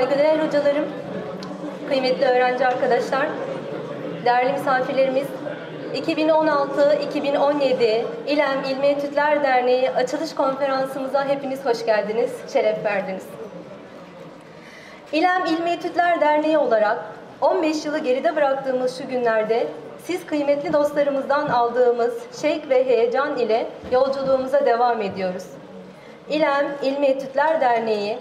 saygıdeğer hocalarım, kıymetli öğrenci arkadaşlar, değerli misafirlerimiz, 2016-2017 İLEM İlmi Etütler Derneği açılış konferansımıza hepiniz hoş geldiniz, şeref verdiniz. İLEM İlmi Etütler Derneği olarak 15 yılı geride bıraktığımız şu günlerde siz kıymetli dostlarımızdan aldığımız şevk ve heyecan ile yolculuğumuza devam ediyoruz. İLEM İlmi Etütler Derneği,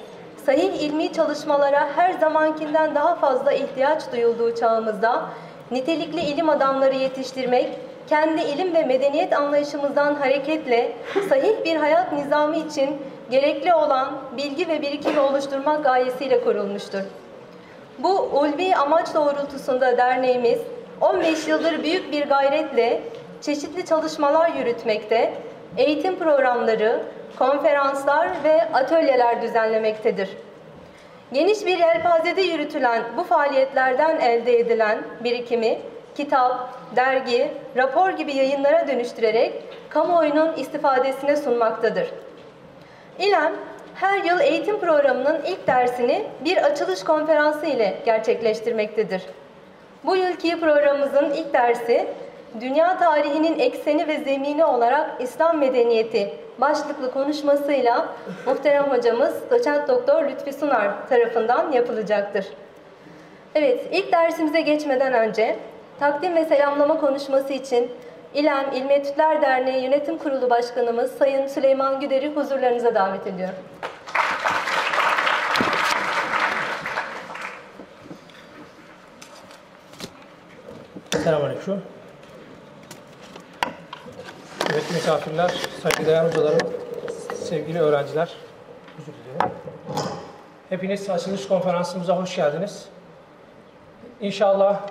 sahih ilmi çalışmalara her zamankinden daha fazla ihtiyaç duyulduğu çağımızda nitelikli ilim adamları yetiştirmek, kendi ilim ve medeniyet anlayışımızdan hareketle sahih bir hayat nizamı için gerekli olan bilgi ve birikimi oluşturmak gayesiyle kurulmuştur. Bu ulvi amaç doğrultusunda derneğimiz 15 yıldır büyük bir gayretle çeşitli çalışmalar yürütmekte, eğitim programları, konferanslar ve atölyeler düzenlemektedir. Geniş bir yelpazede yürütülen bu faaliyetlerden elde edilen birikimi kitap, dergi, rapor gibi yayınlara dönüştürerek kamuoyunun istifadesine sunmaktadır. İLEM her yıl eğitim programının ilk dersini bir açılış konferansı ile gerçekleştirmektedir. Bu yılki programımızın ilk dersi Dünya tarihinin ekseni ve zemini olarak İslam medeniyeti başlıklı konuşmasıyla muhterem hocamız doçent doktor Lütfi Sunar tarafından yapılacaktır. Evet, ilk dersimize geçmeden önce takdim ve selamlama konuşması için İLEM İlmi Derneği Yönetim Kurulu Başkanımız Sayın Süleyman Güder'i huzurlarınıza davet ediyorum. Selamünaleyküm. Evet misafirler, saygıdeğer hocalarım, sevgili öğrenciler, özür dilerim. Hepiniz açılış konferansımıza hoş geldiniz. İnşallah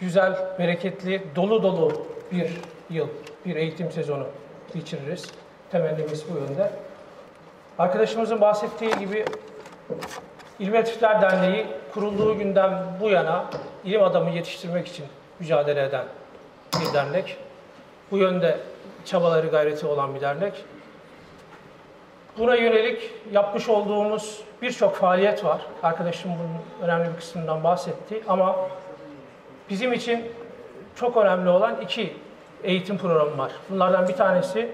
güzel, bereketli, dolu dolu bir yıl, bir eğitim sezonu geçiririz. Temennimiz bu yönde. Arkadaşımızın bahsettiği gibi İlmi Etütler Derneği kurulduğu günden bu yana ilim adamı yetiştirmek için mücadele eden bir dernek. Bu yönde çabaları gayreti olan bir dernek. Buna yönelik yapmış olduğumuz birçok faaliyet var. Arkadaşım bunun önemli bir kısmından bahsetti ama bizim için çok önemli olan iki eğitim programı var. Bunlardan bir tanesi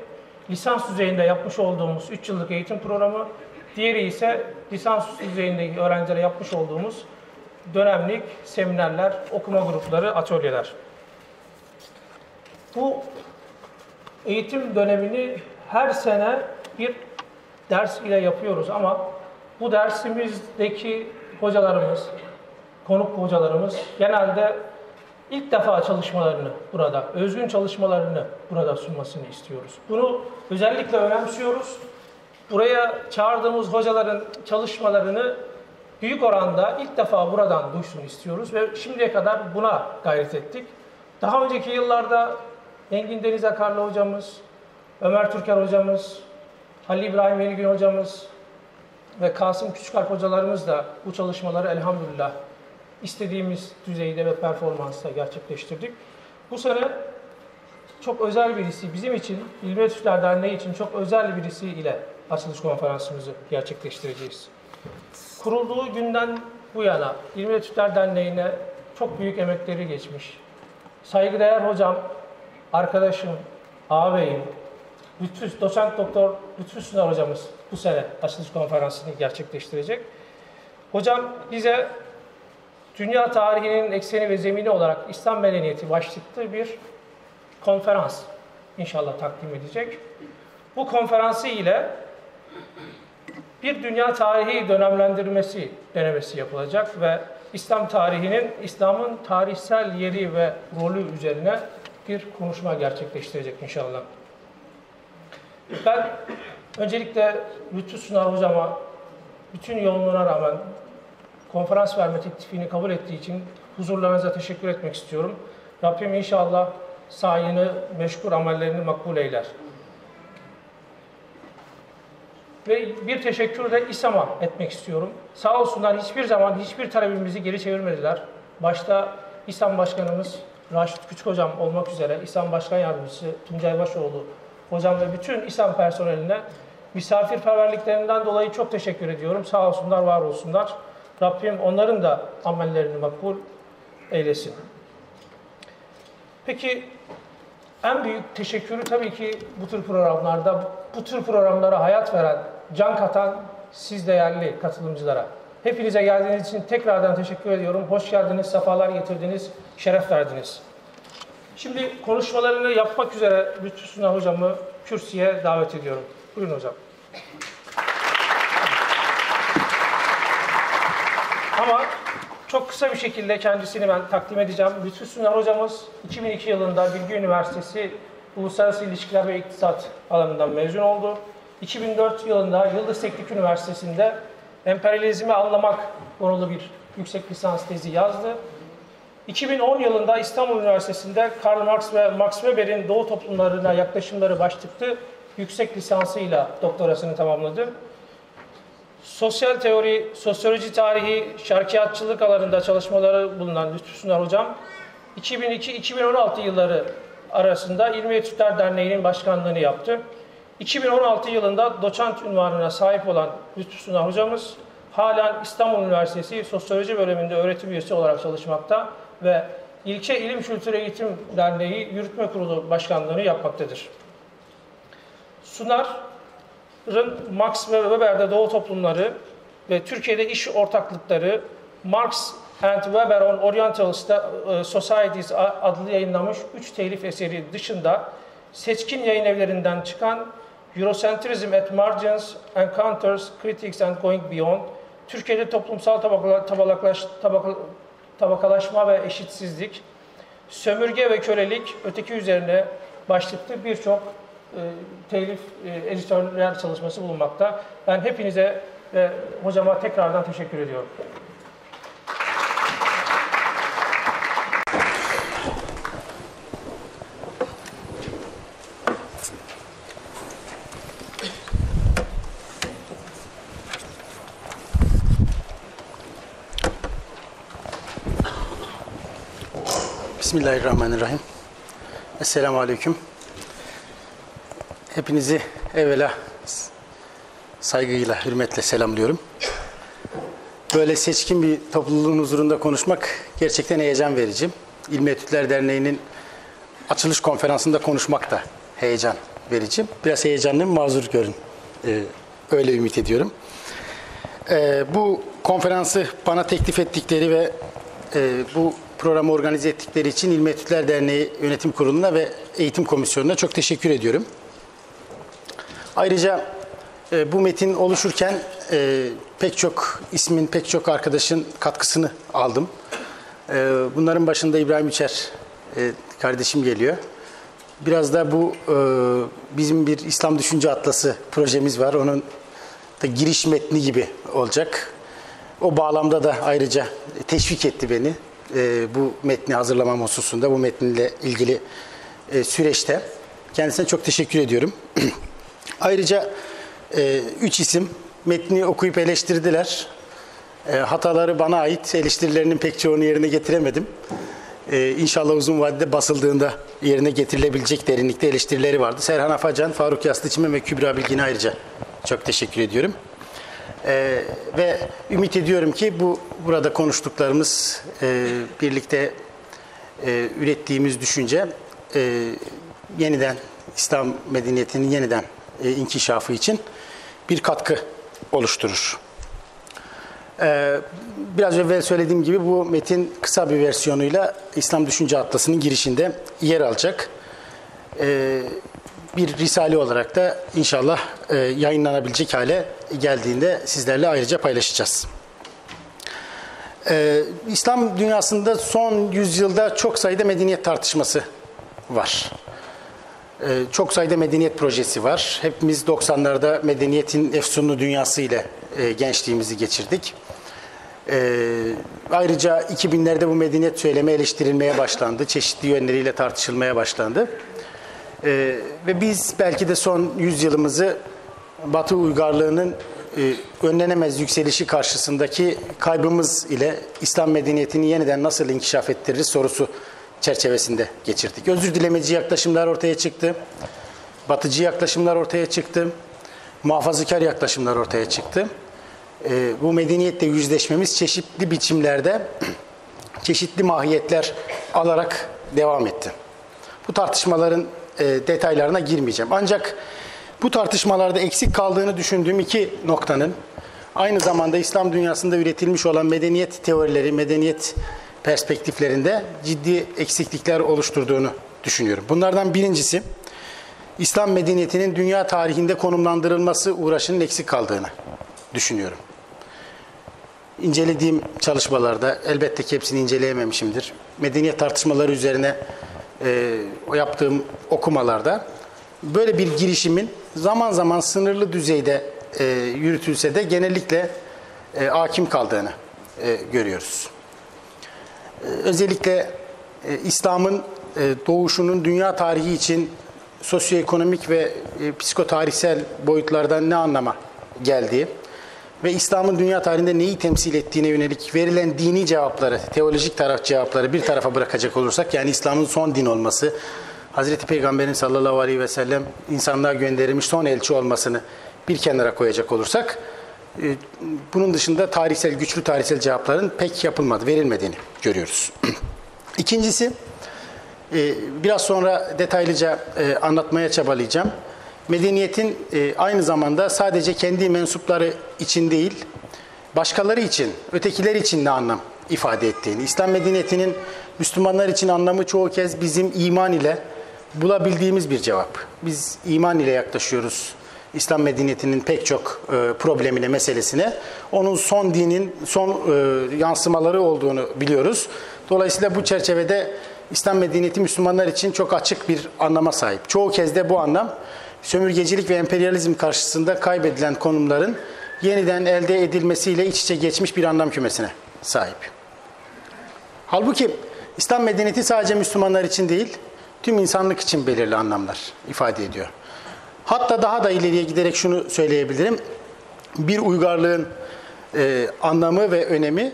lisans düzeyinde yapmış olduğumuz 3 yıllık eğitim programı, diğeri ise lisans düzeyindeki öğrencilere yapmış olduğumuz dönemlik seminerler, okuma grupları, atölyeler. Bu eğitim dönemini her sene bir ders ile yapıyoruz ama bu dersimizdeki hocalarımız, konuk hocalarımız genelde ilk defa çalışmalarını burada, özgün çalışmalarını burada sunmasını istiyoruz. Bunu özellikle önemsiyoruz. Buraya çağırdığımız hocaların çalışmalarını büyük oranda ilk defa buradan duysun istiyoruz ve şimdiye kadar buna gayret ettik. Daha önceki yıllarda Engin Deniz Akarlı hocamız, Ömer Türker hocamız, Halil İbrahim Yeligün hocamız ve Kasım Küçükalp hocalarımız da bu çalışmaları elhamdülillah istediğimiz düzeyde ve performansla gerçekleştirdik. Bu sene çok özel birisi, bizim için, İlmi Etütler Derneği için çok özel birisi ile açılış konferansımızı gerçekleştireceğiz. Kurulduğu günden bu yana İlmi Etütler Derneği'ne çok büyük emekleri geçmiş. Saygıdeğer hocam, arkadaşım, ağabeyim, Lütfü, doçent doktor Lütfü Sunar hocamız bu sene açılış konferansını gerçekleştirecek. Hocam bize dünya tarihinin ekseni ve zemini olarak İslam medeniyeti başlıklı bir konferans inşallah takdim edecek. Bu konferansı ile bir dünya tarihi dönemlendirmesi denemesi yapılacak ve İslam tarihinin, İslam'ın tarihsel yeri ve rolü üzerine bir konuşma gerçekleştirecek inşallah. Ben öncelikle Lütfü Sunar hocama bütün yoğunluğuna rağmen konferans verme teklifini kabul ettiği için huzurlarınıza teşekkür etmek istiyorum. Rabbim inşallah sayını, meşgul amellerini makbul eyler. Ve bir teşekkür de İSAM'a etmek istiyorum. Sağ olsunlar hiçbir zaman hiçbir talebimizi geri çevirmediler. Başta İSAM Başkanımız Raşit Küçük Hocam olmak üzere İSAM Başkan Yardımcısı Tuncay Başoğlu Hocam ve bütün İSAM personeline misafirperverliklerinden dolayı çok teşekkür ediyorum. Sağ olsunlar, var olsunlar. Rabbim onların da amellerini makbul eylesin. Peki en büyük teşekkürü tabii ki bu tür programlarda, bu tür programlara hayat veren, can katan siz değerli katılımcılara. Hepinize geldiğiniz için tekrardan teşekkür ediyorum. Hoş geldiniz, sefalar getirdiniz, şeref verdiniz. Şimdi konuşmalarını yapmak üzere Lütfü Sunar hocamı kürsüye davet ediyorum. Buyurun hocam. Ama çok kısa bir şekilde kendisini ben takdim edeceğim. Lütfü Sunar hocamız 2002 yılında Bilgi Üniversitesi Uluslararası İlişkiler ve İktisat alanından mezun oldu. 2004 yılında Yıldız Teknik Üniversitesi'nde emperyalizmi anlamak konulu bir yüksek lisans tezi yazdı. 2010 yılında İstanbul Üniversitesi'nde Karl Marx ve Max Weber'in Doğu toplumlarına yaklaşımları başlıklı yüksek lisansıyla doktorasını tamamladı. Sosyal teori, sosyoloji tarihi, şarkiyatçılık alanında çalışmaları bulunan Lütfü Sunar Hocam, 2002-2016 yılları arasında İlmi Etütler Derneği'nin başkanlığını yaptı. 2016 yılında doçent unvanına sahip olan Lütfü Sunar Hocamız, halen İstanbul Üniversitesi Sosyoloji Bölümünde öğretim üyesi olarak çalışmakta ve İlçe İlim Kültür Eğitim Derneği Yürütme Kurulu Başkanlığını yapmaktadır. Sunar'ın Marx ve Weber'de Doğu toplumları ve Türkiye'de iş ortaklıkları Marx and Weber on Oriental e, Societies adlı yayınlamış 3 telif eseri dışında seçkin yayın evlerinden çıkan Eurocentrism at Margins, Encounters, Critics and Going Beyond, Türkiye'de toplumsal tabakala, tabakalaşma ve eşitsizlik, sömürge ve kölelik, öteki üzerine başlıklı birçok e, telif, e, editoryal çalışması bulunmakta. Ben hepinize ve hocama tekrardan teşekkür ediyorum. Bismillahirrahmanirrahim. Esselamu Aleyküm. Hepinizi evvela saygıyla, hürmetle selamlıyorum. Böyle seçkin bir topluluğun huzurunda konuşmak gerçekten heyecan verici. İlmi Etütler Derneği'nin açılış konferansında konuşmak da heyecan verici. Biraz heyecanlıyım, mazur görün. Ee, öyle ümit ediyorum. Ee, bu konferansı bana teklif ettikleri ve e, bu programı organize ettikleri için İlmi Etütler Derneği Yönetim Kurulu'na ve Eğitim Komisyonu'na çok teşekkür ediyorum. Ayrıca e, bu metin oluşurken e, pek çok ismin, pek çok arkadaşın katkısını aldım. E, bunların başında İbrahim Üçer e, kardeşim geliyor. Biraz da bu e, bizim bir İslam Düşünce Atlası projemiz var. Onun da giriş metni gibi olacak. O bağlamda da ayrıca teşvik etti beni e, bu metni hazırlamam hususunda, bu metninle ilgili e, süreçte. Kendisine çok teşekkür ediyorum. ayrıca e, üç isim metni okuyup eleştirdiler. E, hataları bana ait, eleştirilerinin pek çoğunu yerine getiremedim. E, inşallah uzun vadede basıldığında yerine getirilebilecek derinlikte eleştirileri vardı. Serhan Afacan, Faruk Yastıçım'a ve Kübra Bilgin'e ayrıca çok teşekkür ediyorum. Ee, ve ümit ediyorum ki bu burada konuştuklarımız e, birlikte e, ürettiğimiz düşünce e, yeniden İslam medeniyetinin yeniden e, inkişafı için bir katkı oluşturur. Ee, biraz evvel söylediğim gibi bu metin kısa bir versiyonuyla İslam Düşünce Atlası'nın girişinde yer alacak. Ee, bir risale olarak da inşallah e, yayınlanabilecek hale geldiğinde sizlerle ayrıca paylaşacağız. Ee, İslam dünyasında son yüzyılda çok sayıda medeniyet tartışması var. Ee, çok sayıda medeniyet projesi var. Hepimiz 90'larda medeniyetin efsunlu dünyası ile e, gençliğimizi geçirdik. Ee, ayrıca 2000'lerde bu medeniyet söylemi eleştirilmeye başlandı. Çeşitli yönleriyle tartışılmaya başlandı. Ee, ve biz belki de son yüzyılımızı Batı uygarlığının e, önlenemez yükselişi karşısındaki kaybımız ile İslam medeniyetini yeniden nasıl inkişaf ettiririz sorusu çerçevesinde geçirdik. Özür dilemeci yaklaşımlar ortaya çıktı. Batıcı yaklaşımlar ortaya çıktı. Muhafazakar yaklaşımlar ortaya çıktı. e, bu medeniyetle yüzleşmemiz çeşitli biçimlerde, çeşitli mahiyetler alarak devam etti. Bu tartışmaların e, detaylarına girmeyeceğim. Ancak bu tartışmalarda eksik kaldığını düşündüğüm iki noktanın aynı zamanda İslam dünyasında üretilmiş olan medeniyet teorileri, medeniyet perspektiflerinde ciddi eksiklikler oluşturduğunu düşünüyorum. Bunlardan birincisi İslam medeniyetinin dünya tarihinde konumlandırılması uğraşının eksik kaldığını düşünüyorum. İncelediğim çalışmalarda elbette ki hepsini inceleyememişimdir. Medeniyet tartışmaları üzerine e, o yaptığım okumalarda böyle bir girişimin zaman zaman sınırlı düzeyde e, yürütülse de genellikle e, hakim kaldığını e, görüyoruz. E, özellikle e, İslam'ın e, doğuşunun dünya tarihi için sosyoekonomik ve e, psikotarihsel boyutlardan ne anlama geldiği ve İslam'ın dünya tarihinde neyi temsil ettiğine yönelik verilen dini cevapları, teolojik taraf cevapları bir tarafa bırakacak olursak, yani İslam'ın son din olması, Hazreti Peygamber'in sallallahu aleyhi ve sellem insanlığa gönderilmiş son elçi olmasını bir kenara koyacak olursak, e, bunun dışında tarihsel, güçlü tarihsel cevapların pek yapılmadı, verilmediğini görüyoruz. İkincisi, e, biraz sonra detaylıca e, anlatmaya çabalayacağım. Medeniyetin e, aynı zamanda sadece kendi mensupları için değil, başkaları için, ötekiler için ne anlam ifade ettiğini, İslam medeniyetinin Müslümanlar için anlamı çoğu kez bizim iman ile bulabildiğimiz bir cevap. Biz iman ile yaklaşıyoruz İslam medeniyetinin pek çok e, problemine, meselesine. Onun son dinin son e, yansımaları olduğunu biliyoruz. Dolayısıyla bu çerçevede İslam medeniyeti Müslümanlar için çok açık bir anlama sahip. Çoğu kez de bu anlam sömürgecilik ve emperyalizm karşısında kaybedilen konumların yeniden elde edilmesiyle iç içe geçmiş bir anlam kümesine sahip. Halbuki İslam medeniyeti sadece Müslümanlar için değil, tüm insanlık için belirli anlamlar ifade ediyor. Hatta daha da ileriye giderek şunu söyleyebilirim. Bir uygarlığın e, anlamı ve önemi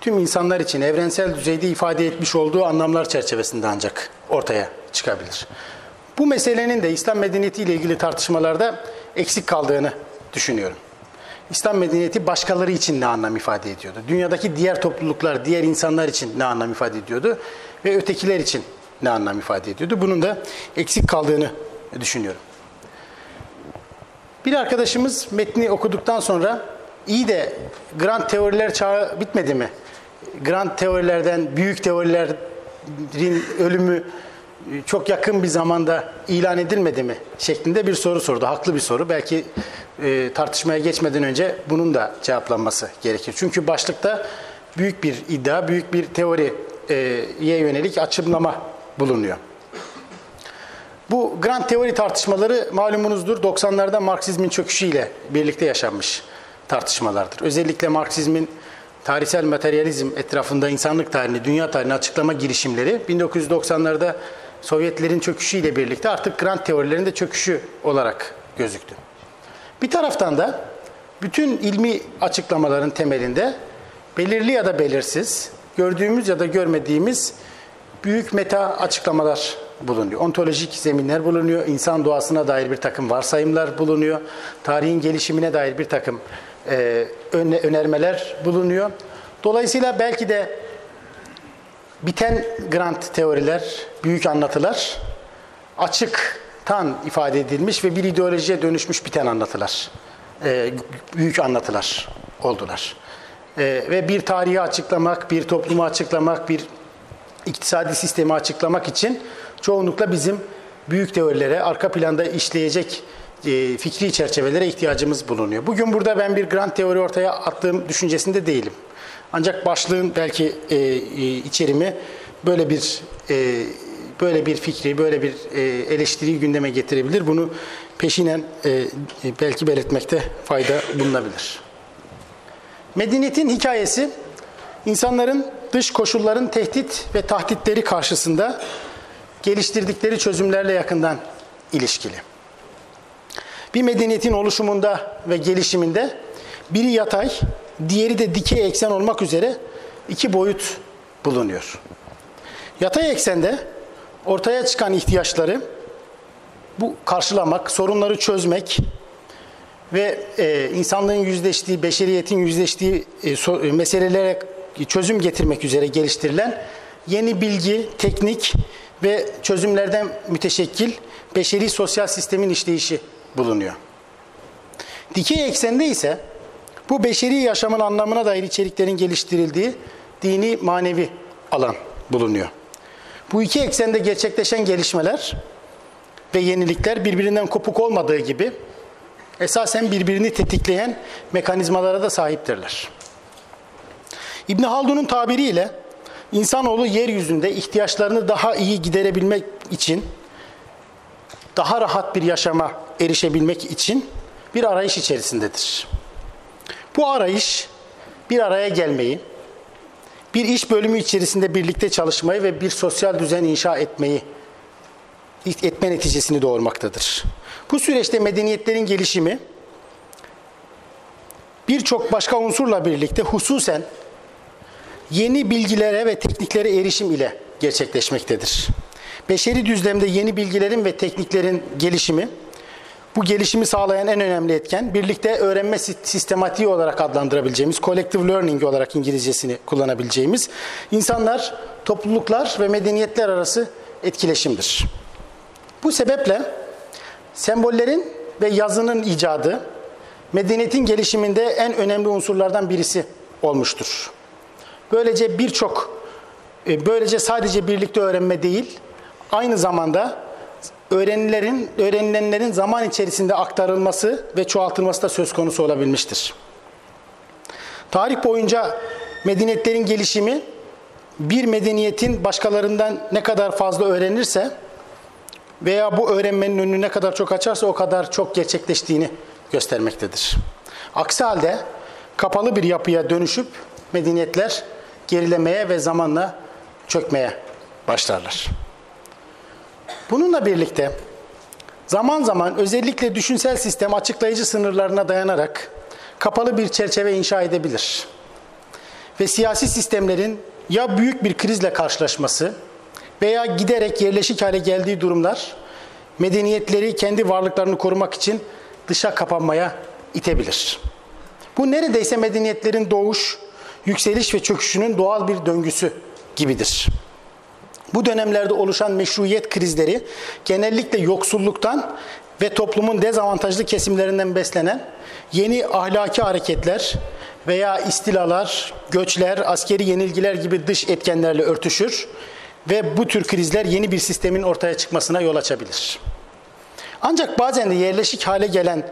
tüm insanlar için evrensel düzeyde ifade etmiş olduğu anlamlar çerçevesinde ancak ortaya çıkabilir. Bu meselenin de İslam medeniyeti ile ilgili tartışmalarda eksik kaldığını düşünüyorum. İslam medeniyeti başkaları için ne anlam ifade ediyordu? Dünyadaki diğer topluluklar, diğer insanlar için ne anlam ifade ediyordu? Ve ötekiler için ne anlam ifade ediyordu? Bunun da eksik kaldığını düşünüyorum. Bir arkadaşımız metni okuduktan sonra iyi de grand teoriler çağı bitmedi mi? Grand teorilerden büyük teorilerin ölümü çok yakın bir zamanda ilan edilmedi mi şeklinde bir soru sordu. Haklı bir soru. Belki e, tartışmaya geçmeden önce bunun da cevaplanması gerekir. Çünkü başlıkta büyük bir iddia, büyük bir teoriye yönelik açımlama bulunuyor. Bu grand teori tartışmaları malumunuzdur 90'larda Marksizmin çöküşüyle birlikte yaşanmış tartışmalardır. Özellikle Marksizmin tarihsel materyalizm etrafında insanlık tarihini, dünya tarihini açıklama girişimleri 1990'larda Sovyetlerin çöküşüyle birlikte artık grand teorilerin de çöküşü olarak gözüktü. Bir taraftan da bütün ilmi açıklamaların temelinde belirli ya da belirsiz, gördüğümüz ya da görmediğimiz büyük meta açıklamalar bulunuyor. Ontolojik zeminler bulunuyor. insan doğasına dair bir takım varsayımlar bulunuyor. Tarihin gelişimine dair bir takım e, önermeler bulunuyor. Dolayısıyla belki de biten grand teoriler, büyük anlatılar açıktan ifade edilmiş ve bir ideolojiye dönüşmüş biten anlatılar. E, büyük anlatılar oldular. E, ve bir tarihi açıklamak, bir toplumu açıklamak, bir iktisadi sistemi açıklamak için çoğunlukla bizim büyük teorilere, arka planda işleyecek e, fikri çerçevelere ihtiyacımız bulunuyor. Bugün burada ben bir grand teori ortaya attığım düşüncesinde değilim. Ancak başlığın belki e, e, içerimi böyle bir e, böyle bir fikri, böyle bir e, eleştiriyi gündeme getirebilir. Bunu peşinen e, belki belirtmekte fayda bulunabilir. Medeniyetin hikayesi insanların dış koşulların tehdit ve tahditleri karşısında geliştirdikleri çözümlerle yakından ilişkili. Bir medeniyetin oluşumunda ve gelişiminde biri yatay, diğeri de dikey eksen olmak üzere iki boyut bulunuyor. Yatay eksende ortaya çıkan ihtiyaçları bu karşılamak, sorunları çözmek ve e, insanlığın yüzleştiği, beşeriyetin yüzleştiği e, so- e, meselelere çözüm getirmek üzere geliştirilen yeni bilgi, teknik ve çözümlerden müteşekkil beşeri sosyal sistemin işleyişi bulunuyor. Dikey eksende ise bu beşeri yaşamın anlamına dair içeriklerin geliştirildiği dini manevi alan bulunuyor. Bu iki eksende gerçekleşen gelişmeler ve yenilikler birbirinden kopuk olmadığı gibi esasen birbirini tetikleyen mekanizmalara da sahiptirler. İbn Haldun'un tabiriyle insanoğlu yeryüzünde ihtiyaçlarını daha iyi giderebilmek için daha rahat bir yaşama erişebilmek için bir arayış içerisindedir. Bu arayış bir araya gelmeyi, bir iş bölümü içerisinde birlikte çalışmayı ve bir sosyal düzen inşa etmeyi etme neticesini doğurmaktadır. Bu süreçte medeniyetlerin gelişimi birçok başka unsurla birlikte hususen yeni bilgilere ve tekniklere erişim ile gerçekleşmektedir. Beşeri düzlemde yeni bilgilerin ve tekniklerin gelişimi bu gelişimi sağlayan en önemli etken birlikte öğrenme sistematiği olarak adlandırabileceğimiz, collective learning olarak İngilizcesini kullanabileceğimiz insanlar, topluluklar ve medeniyetler arası etkileşimdir. Bu sebeple sembollerin ve yazının icadı medeniyetin gelişiminde en önemli unsurlardan birisi olmuştur. Böylece birçok e, böylece sadece birlikte öğrenme değil, aynı zamanda öğrenilerin, öğrenilenlerin zaman içerisinde aktarılması ve çoğaltılması da söz konusu olabilmiştir. Tarih boyunca medeniyetlerin gelişimi bir medeniyetin başkalarından ne kadar fazla öğrenirse veya bu öğrenmenin önünü ne kadar çok açarsa o kadar çok gerçekleştiğini göstermektedir. Aksi halde kapalı bir yapıya dönüşüp medeniyetler gerilemeye ve zamanla çökmeye başlarlar. Bununla birlikte zaman zaman özellikle düşünsel sistem açıklayıcı sınırlarına dayanarak kapalı bir çerçeve inşa edebilir. Ve siyasi sistemlerin ya büyük bir krizle karşılaşması veya giderek yerleşik hale geldiği durumlar medeniyetleri kendi varlıklarını korumak için dışa kapanmaya itebilir. Bu neredeyse medeniyetlerin doğuş, yükseliş ve çöküşünün doğal bir döngüsü gibidir. Bu dönemlerde oluşan meşruiyet krizleri genellikle yoksulluktan ve toplumun dezavantajlı kesimlerinden beslenen yeni ahlaki hareketler veya istilalar, göçler, askeri yenilgiler gibi dış etkenlerle örtüşür ve bu tür krizler yeni bir sistemin ortaya çıkmasına yol açabilir. Ancak bazen de yerleşik hale gelen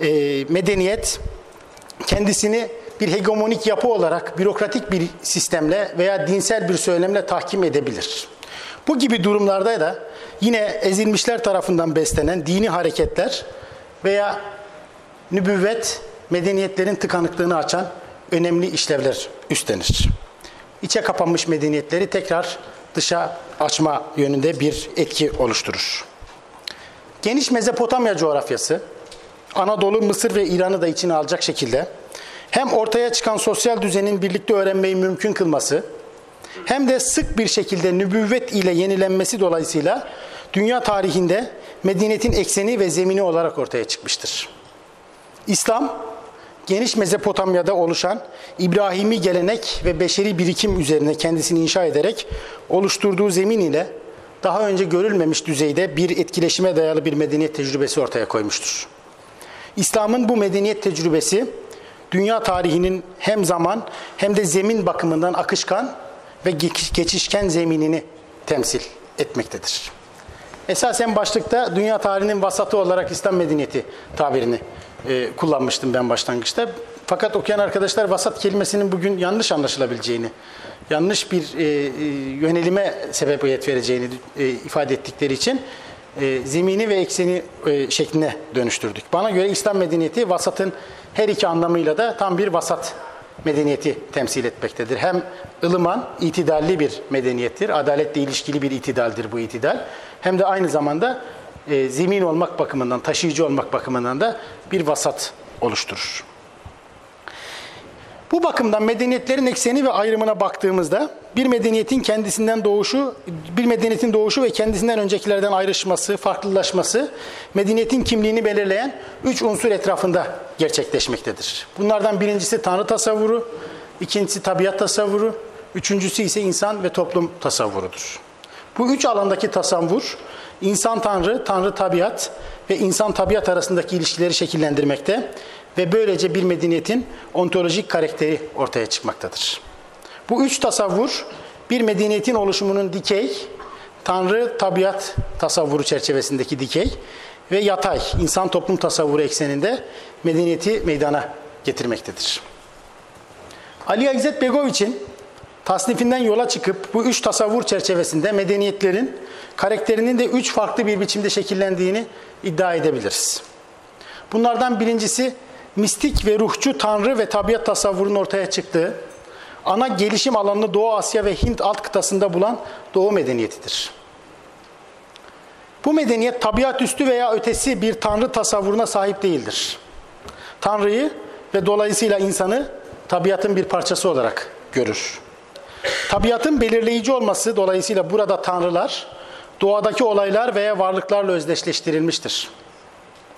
e, medeniyet kendisini bir hegemonik yapı olarak bürokratik bir sistemle veya dinsel bir söylemle tahkim edebilir. Bu gibi durumlarda da yine ezilmişler tarafından beslenen dini hareketler veya nübüvvet medeniyetlerin tıkanıklığını açan önemli işlevler üstlenir. İçe kapanmış medeniyetleri tekrar dışa açma yönünde bir etki oluşturur. Geniş Mezopotamya coğrafyası, Anadolu, Mısır ve İran'ı da içine alacak şekilde hem ortaya çıkan sosyal düzenin birlikte öğrenmeyi mümkün kılması, hem de sık bir şekilde nübüvvet ile yenilenmesi dolayısıyla dünya tarihinde medeniyetin ekseni ve zemini olarak ortaya çıkmıştır. İslam, geniş Mezopotamya'da oluşan İbrahimi gelenek ve beşeri birikim üzerine kendisini inşa ederek oluşturduğu zemin ile daha önce görülmemiş düzeyde bir etkileşime dayalı bir medeniyet tecrübesi ortaya koymuştur. İslam'ın bu medeniyet tecrübesi dünya tarihinin hem zaman hem de zemin bakımından akışkan ve geçişken zeminini temsil etmektedir. Esasen başlıkta dünya tarihinin vasatı olarak İslam medeniyeti tabirini e, kullanmıştım ben başlangıçta. Fakat okuyan arkadaşlar vasat kelimesinin bugün yanlış anlaşılabileceğini, yanlış bir e, e, yönelime sebebiyet vereceğini e, ifade ettikleri için e, zemini ve ekseni e, şekline dönüştürdük. Bana göre İslam medeniyeti vasatın her iki anlamıyla da tam bir vasat medeniyeti temsil etmektedir. Hem ılıman, itidalli bir medeniyettir. Adaletle ilişkili bir itidaldir bu itidal. Hem de aynı zamanda e, zemin olmak bakımından, taşıyıcı olmak bakımından da bir vasat oluşturur. Bu bakımdan medeniyetlerin ekseni ve ayrımına baktığımızda bir medeniyetin kendisinden doğuşu, bir medeniyetin doğuşu ve kendisinden öncekilerden ayrışması, farklılaşması medeniyetin kimliğini belirleyen üç unsur etrafında gerçekleşmektedir. Bunlardan birincisi Tanrı tasavvuru, ikincisi tabiat tasavvuru, üçüncüsü ise insan ve toplum tasavvurudur. Bu üç alandaki tasavvur, insan Tanrı, Tanrı tabiat ve insan tabiat arasındaki ilişkileri şekillendirmekte ve böylece bir medeniyetin ontolojik karakteri ortaya çıkmaktadır. Bu üç tasavvur bir medeniyetin oluşumunun dikey, Tanrı tabiat tasavvuru çerçevesindeki dikey ve yatay insan toplum tasavvuru ekseninde medeniyeti meydana getirmektedir. Ali İzzet Begoviç'in tasnifinden yola çıkıp bu üç tasavvur çerçevesinde medeniyetlerin karakterinin de üç farklı bir biçimde şekillendiğini iddia edebiliriz. Bunlardan birincisi mistik ve ruhçu tanrı ve tabiat tasavvurunun ortaya çıktığı, ana gelişim alanını Doğu Asya ve Hint alt kıtasında bulan Doğu medeniyetidir. Bu medeniyet tabiat üstü veya ötesi bir tanrı tasavvuruna sahip değildir. Tanrıyı ve dolayısıyla insanı tabiatın bir parçası olarak görür. Tabiatın belirleyici olması dolayısıyla burada tanrılar, doğadaki olaylar veya varlıklarla özdeşleştirilmiştir.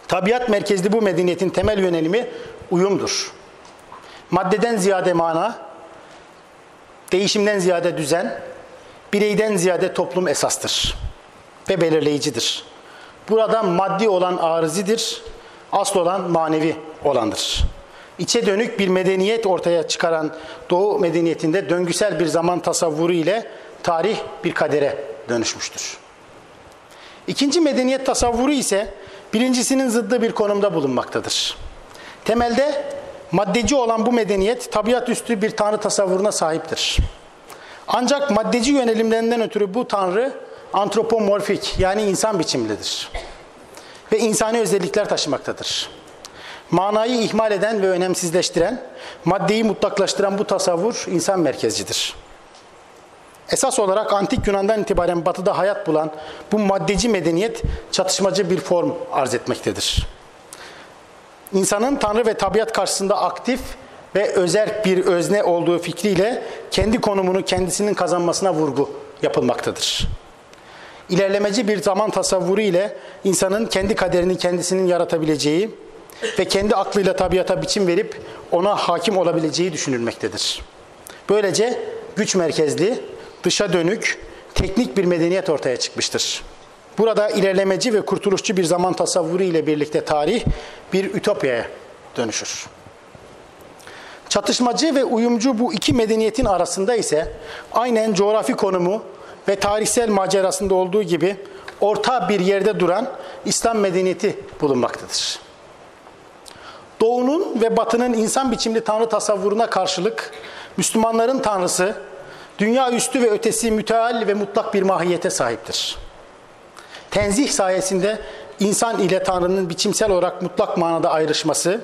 Tabiat merkezli bu medeniyetin temel yönelimi uyumdur. Maddeden ziyade mana, değişimden ziyade düzen, bireyden ziyade toplum esastır ve belirleyicidir. Burada maddi olan arızidir, asıl olan manevi olandır. İçe dönük bir medeniyet ortaya çıkaran Doğu medeniyetinde döngüsel bir zaman tasavvuru ile tarih bir kadere dönüşmüştür. İkinci medeniyet tasavvuru ise birincisinin zıddı bir konumda bulunmaktadır. Temelde maddeci olan bu medeniyet tabiat üstü bir tanrı tasavvuruna sahiptir. Ancak maddeci yönelimlerinden ötürü bu tanrı antropomorfik yani insan biçimlidir. Ve insani özellikler taşımaktadır. Manayı ihmal eden ve önemsizleştiren, maddeyi mutlaklaştıran bu tasavvur insan merkezcidir. Esas olarak antik Yunan'dan itibaren batıda hayat bulan bu maddeci medeniyet çatışmacı bir form arz etmektedir. İnsanın Tanrı ve tabiat karşısında aktif ve özel bir özne olduğu fikriyle kendi konumunu kendisinin kazanmasına vurgu yapılmaktadır. İlerlemeci bir zaman tasavvuru ile insanın kendi kaderini kendisinin yaratabileceği ve kendi aklıyla tabiata biçim verip ona hakim olabileceği düşünülmektedir. Böylece güç merkezli, dışa dönük, teknik bir medeniyet ortaya çıkmıştır. Burada ilerlemeci ve kurtuluşçu bir zaman tasavvuru ile birlikte tarih bir ütopyaya dönüşür. Çatışmacı ve uyumcu bu iki medeniyetin arasında ise aynen coğrafi konumu ve tarihsel macerasında olduğu gibi orta bir yerde duran İslam medeniyeti bulunmaktadır. Doğu'nun ve Batı'nın insan biçimli tanrı tasavvuruna karşılık Müslümanların tanrısı dünya üstü ve ötesi müteal ve mutlak bir mahiyete sahiptir. Tenzih sayesinde insan ile Tanrı'nın biçimsel olarak mutlak manada ayrışması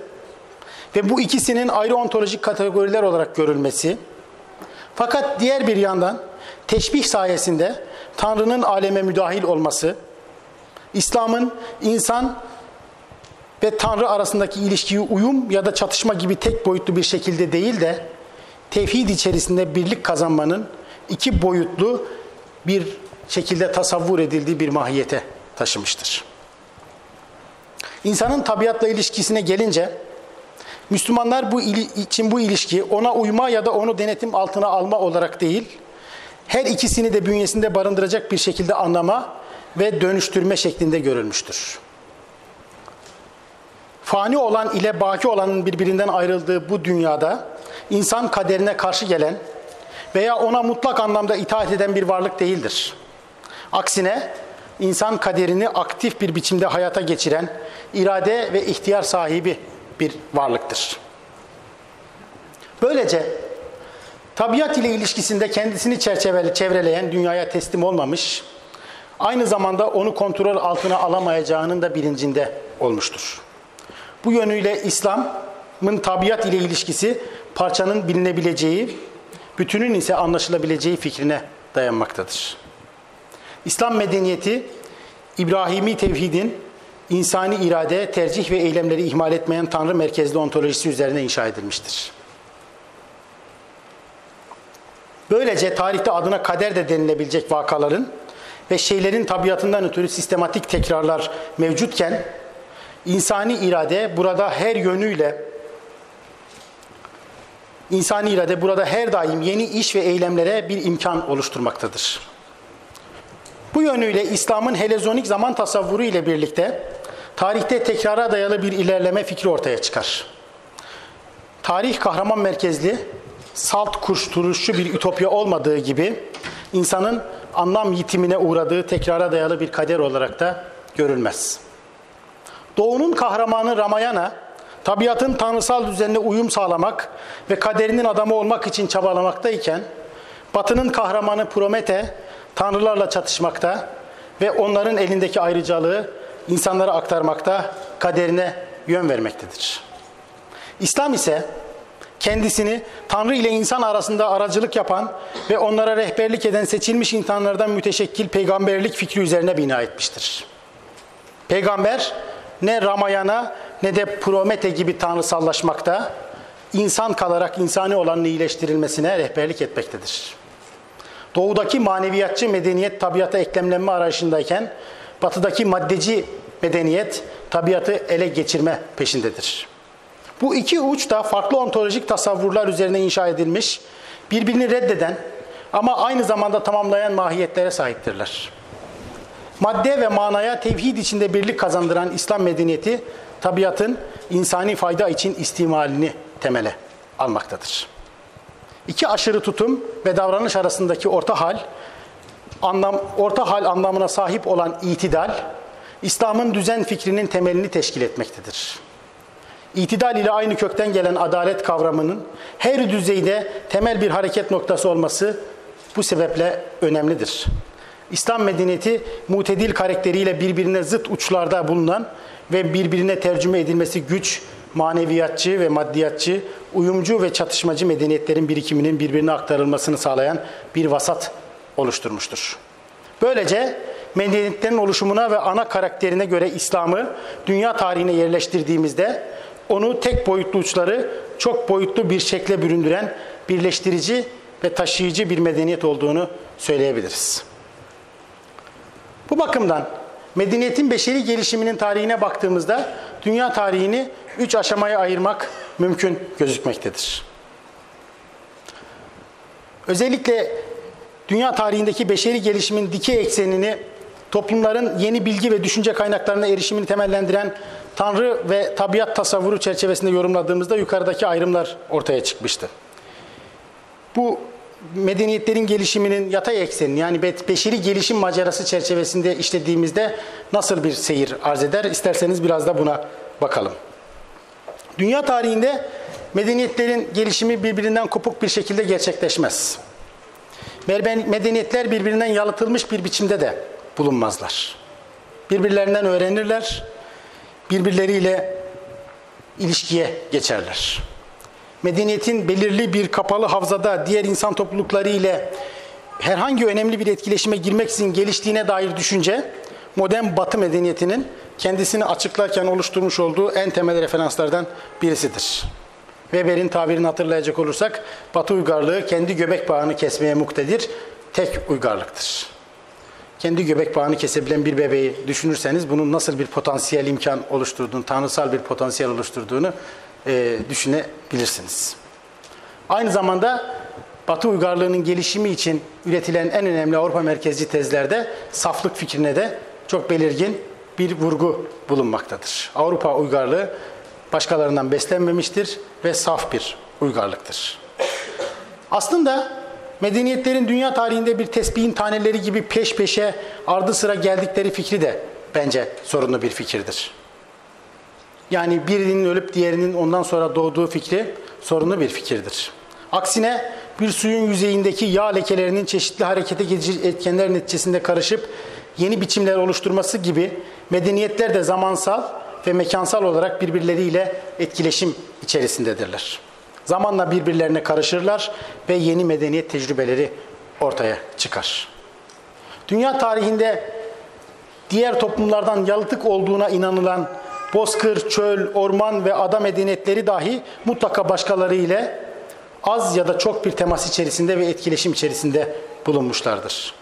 ve bu ikisinin ayrı ontolojik kategoriler olarak görülmesi, fakat diğer bir yandan teşbih sayesinde Tanrı'nın aleme müdahil olması, İslam'ın insan ve Tanrı arasındaki ilişkiyi uyum ya da çatışma gibi tek boyutlu bir şekilde değil de tevhid içerisinde birlik kazanmanın iki boyutlu bir şekilde tasavvur edildiği bir mahiyete taşımıştır. İnsanın tabiatla ilişkisine gelince Müslümanlar bu için bu ilişki ona uyma ya da onu denetim altına alma olarak değil, her ikisini de bünyesinde barındıracak bir şekilde anlama ve dönüştürme şeklinde görülmüştür. Fani olan ile baki olanın birbirinden ayrıldığı bu dünyada insan kaderine karşı gelen veya ona mutlak anlamda itaat eden bir varlık değildir. Aksine insan kaderini aktif bir biçimde hayata geçiren, irade ve ihtiyar sahibi bir varlıktır. Böylece tabiat ile ilişkisinde kendisini çerçeveli çevreleyen dünyaya teslim olmamış, aynı zamanda onu kontrol altına alamayacağının da bilincinde olmuştur. Bu yönüyle İslam'ın tabiat ile ilişkisi parçanın bilinebileceği, bütünün ise anlaşılabileceği fikrine dayanmaktadır. İslam medeniyeti İbrahimi tevhidin insani irade, tercih ve eylemleri ihmal etmeyen Tanrı merkezli ontolojisi üzerine inşa edilmiştir. Böylece tarihte adına kader de denilebilecek vakaların ve şeylerin tabiatından ötürü sistematik tekrarlar mevcutken insani irade burada her yönüyle insani irade burada her daim yeni iş ve eylemlere bir imkan oluşturmaktadır. Bu yönüyle İslam'ın helezonik zaman tasavvuru ile birlikte tarihte tekrara dayalı bir ilerleme fikri ortaya çıkar. Tarih kahraman merkezli, salt kurşturuşçu bir ütopya olmadığı gibi insanın anlam yitimine uğradığı tekrara dayalı bir kader olarak da görülmez. Doğunun kahramanı Ramayana, tabiatın tanrısal düzenine uyum sağlamak ve kaderinin adamı olmak için çabalamaktayken, Batı'nın kahramanı Promete, tanrılarla çatışmakta ve onların elindeki ayrıcalığı insanlara aktarmakta, kaderine yön vermektedir. İslam ise kendisini Tanrı ile insan arasında aracılık yapan ve onlara rehberlik eden seçilmiş insanlardan müteşekkil peygamberlik fikri üzerine bina etmiştir. Peygamber ne Ramayana ne de Promete gibi tanrısallaşmakta, insan kalarak insani olanın iyileştirilmesine rehberlik etmektedir. Doğudaki maneviyatçı medeniyet tabiata eklemlenme arayışındayken, batıdaki maddeci medeniyet tabiatı ele geçirme peşindedir. Bu iki uç da farklı ontolojik tasavvurlar üzerine inşa edilmiş, birbirini reddeden ama aynı zamanda tamamlayan mahiyetlere sahiptirler. Madde ve manaya tevhid içinde birlik kazandıran İslam medeniyeti, tabiatın insani fayda için istimalini temele almaktadır. İki aşırı tutum ve davranış arasındaki orta hal, anlam, orta hal anlamına sahip olan itidal, İslam'ın düzen fikrinin temelini teşkil etmektedir. İtidal ile aynı kökten gelen adalet kavramının her düzeyde temel bir hareket noktası olması bu sebeple önemlidir. İslam medeniyeti mutedil karakteriyle birbirine zıt uçlarda bulunan ve birbirine tercüme edilmesi güç, maneviyatçı ve maddiyatçı, uyumcu ve çatışmacı medeniyetlerin birikiminin birbirine aktarılmasını sağlayan bir vasat oluşturmuştur. Böylece medeniyetlerin oluşumuna ve ana karakterine göre İslam'ı dünya tarihine yerleştirdiğimizde onu tek boyutlu uçları çok boyutlu bir şekle büründüren birleştirici ve taşıyıcı bir medeniyet olduğunu söyleyebiliriz. Bu bakımdan medeniyetin beşeri gelişiminin tarihine baktığımızda dünya tarihini üç aşamaya ayırmak mümkün gözükmektedir. Özellikle dünya tarihindeki beşeri gelişimin dikey eksenini toplumların yeni bilgi ve düşünce kaynaklarına erişimini temellendiren Tanrı ve tabiat tasavvuru çerçevesinde yorumladığımızda yukarıdaki ayrımlar ortaya çıkmıştı. Bu medeniyetlerin gelişiminin yatay eksenini yani beşeri gelişim macerası çerçevesinde işlediğimizde nasıl bir seyir arz eder? İsterseniz biraz da buna bakalım. Dünya tarihinde medeniyetlerin gelişimi birbirinden kopuk bir şekilde gerçekleşmez. Medeniyetler birbirinden yalıtılmış bir biçimde de bulunmazlar. Birbirlerinden öğrenirler, birbirleriyle ilişkiye geçerler. Medeniyetin belirli bir kapalı havzada diğer insan toplulukları ile herhangi önemli bir etkileşime girmeksizin geliştiğine dair düşünce modern batı medeniyetinin kendisini açıklarken oluşturmuş olduğu en temel referanslardan birisidir. Weber'in tabirini hatırlayacak olursak batı uygarlığı kendi göbek bağını kesmeye muktedir, tek uygarlıktır kendi göbek bağını kesebilen bir bebeği düşünürseniz bunun nasıl bir potansiyel imkan oluşturduğunu, tanrısal bir potansiyel oluşturduğunu e, düşünebilirsiniz. Aynı zamanda Batı uygarlığının gelişimi için üretilen en önemli Avrupa merkezci tezlerde saflık fikrine de çok belirgin bir vurgu bulunmaktadır. Avrupa uygarlığı başkalarından beslenmemiştir ve saf bir uygarlıktır. Aslında medeniyetlerin dünya tarihinde bir tesbihin taneleri gibi peş peşe ardı sıra geldikleri fikri de bence sorunlu bir fikirdir. Yani birinin ölüp diğerinin ondan sonra doğduğu fikri sorunlu bir fikirdir. Aksine bir suyun yüzeyindeki yağ lekelerinin çeşitli harekete geçici etkenler neticesinde karışıp yeni biçimler oluşturması gibi medeniyetler de zamansal ve mekansal olarak birbirleriyle etkileşim içerisindedirler. Zamanla birbirlerine karışırlar ve yeni medeniyet tecrübeleri ortaya çıkar. Dünya tarihinde diğer toplumlardan yalıtık olduğuna inanılan bozkır, çöl, orman ve ada medeniyetleri dahi mutlaka başkaları ile az ya da çok bir temas içerisinde ve etkileşim içerisinde bulunmuşlardır.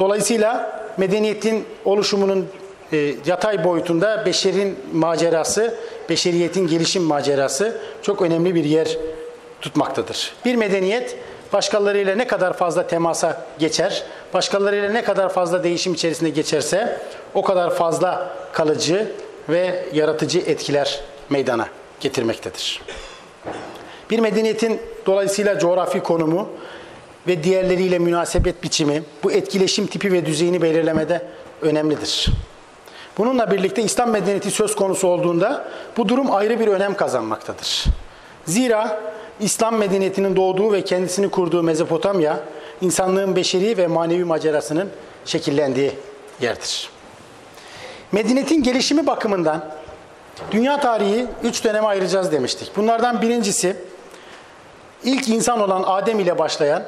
Dolayısıyla medeniyetin oluşumunun e, yatay boyutunda beşerin macerası, beşeriyetin gelişim macerası çok önemli bir yer tutmaktadır. Bir medeniyet başkalarıyla ne kadar fazla temasa geçer, başkalarıyla ne kadar fazla değişim içerisinde geçerse o kadar fazla kalıcı ve yaratıcı etkiler meydana getirmektedir. Bir medeniyetin dolayısıyla coğrafi konumu ve diğerleriyle münasebet biçimi bu etkileşim tipi ve düzeyini belirlemede önemlidir. Bununla birlikte İslam medeniyeti söz konusu olduğunda bu durum ayrı bir önem kazanmaktadır. Zira İslam medeniyetinin doğduğu ve kendisini kurduğu Mezopotamya, insanlığın beşeri ve manevi macerasının şekillendiği yerdir. Medeniyetin gelişimi bakımından dünya tarihi üç döneme ayıracağız demiştik. Bunlardan birincisi ilk insan olan Adem ile başlayan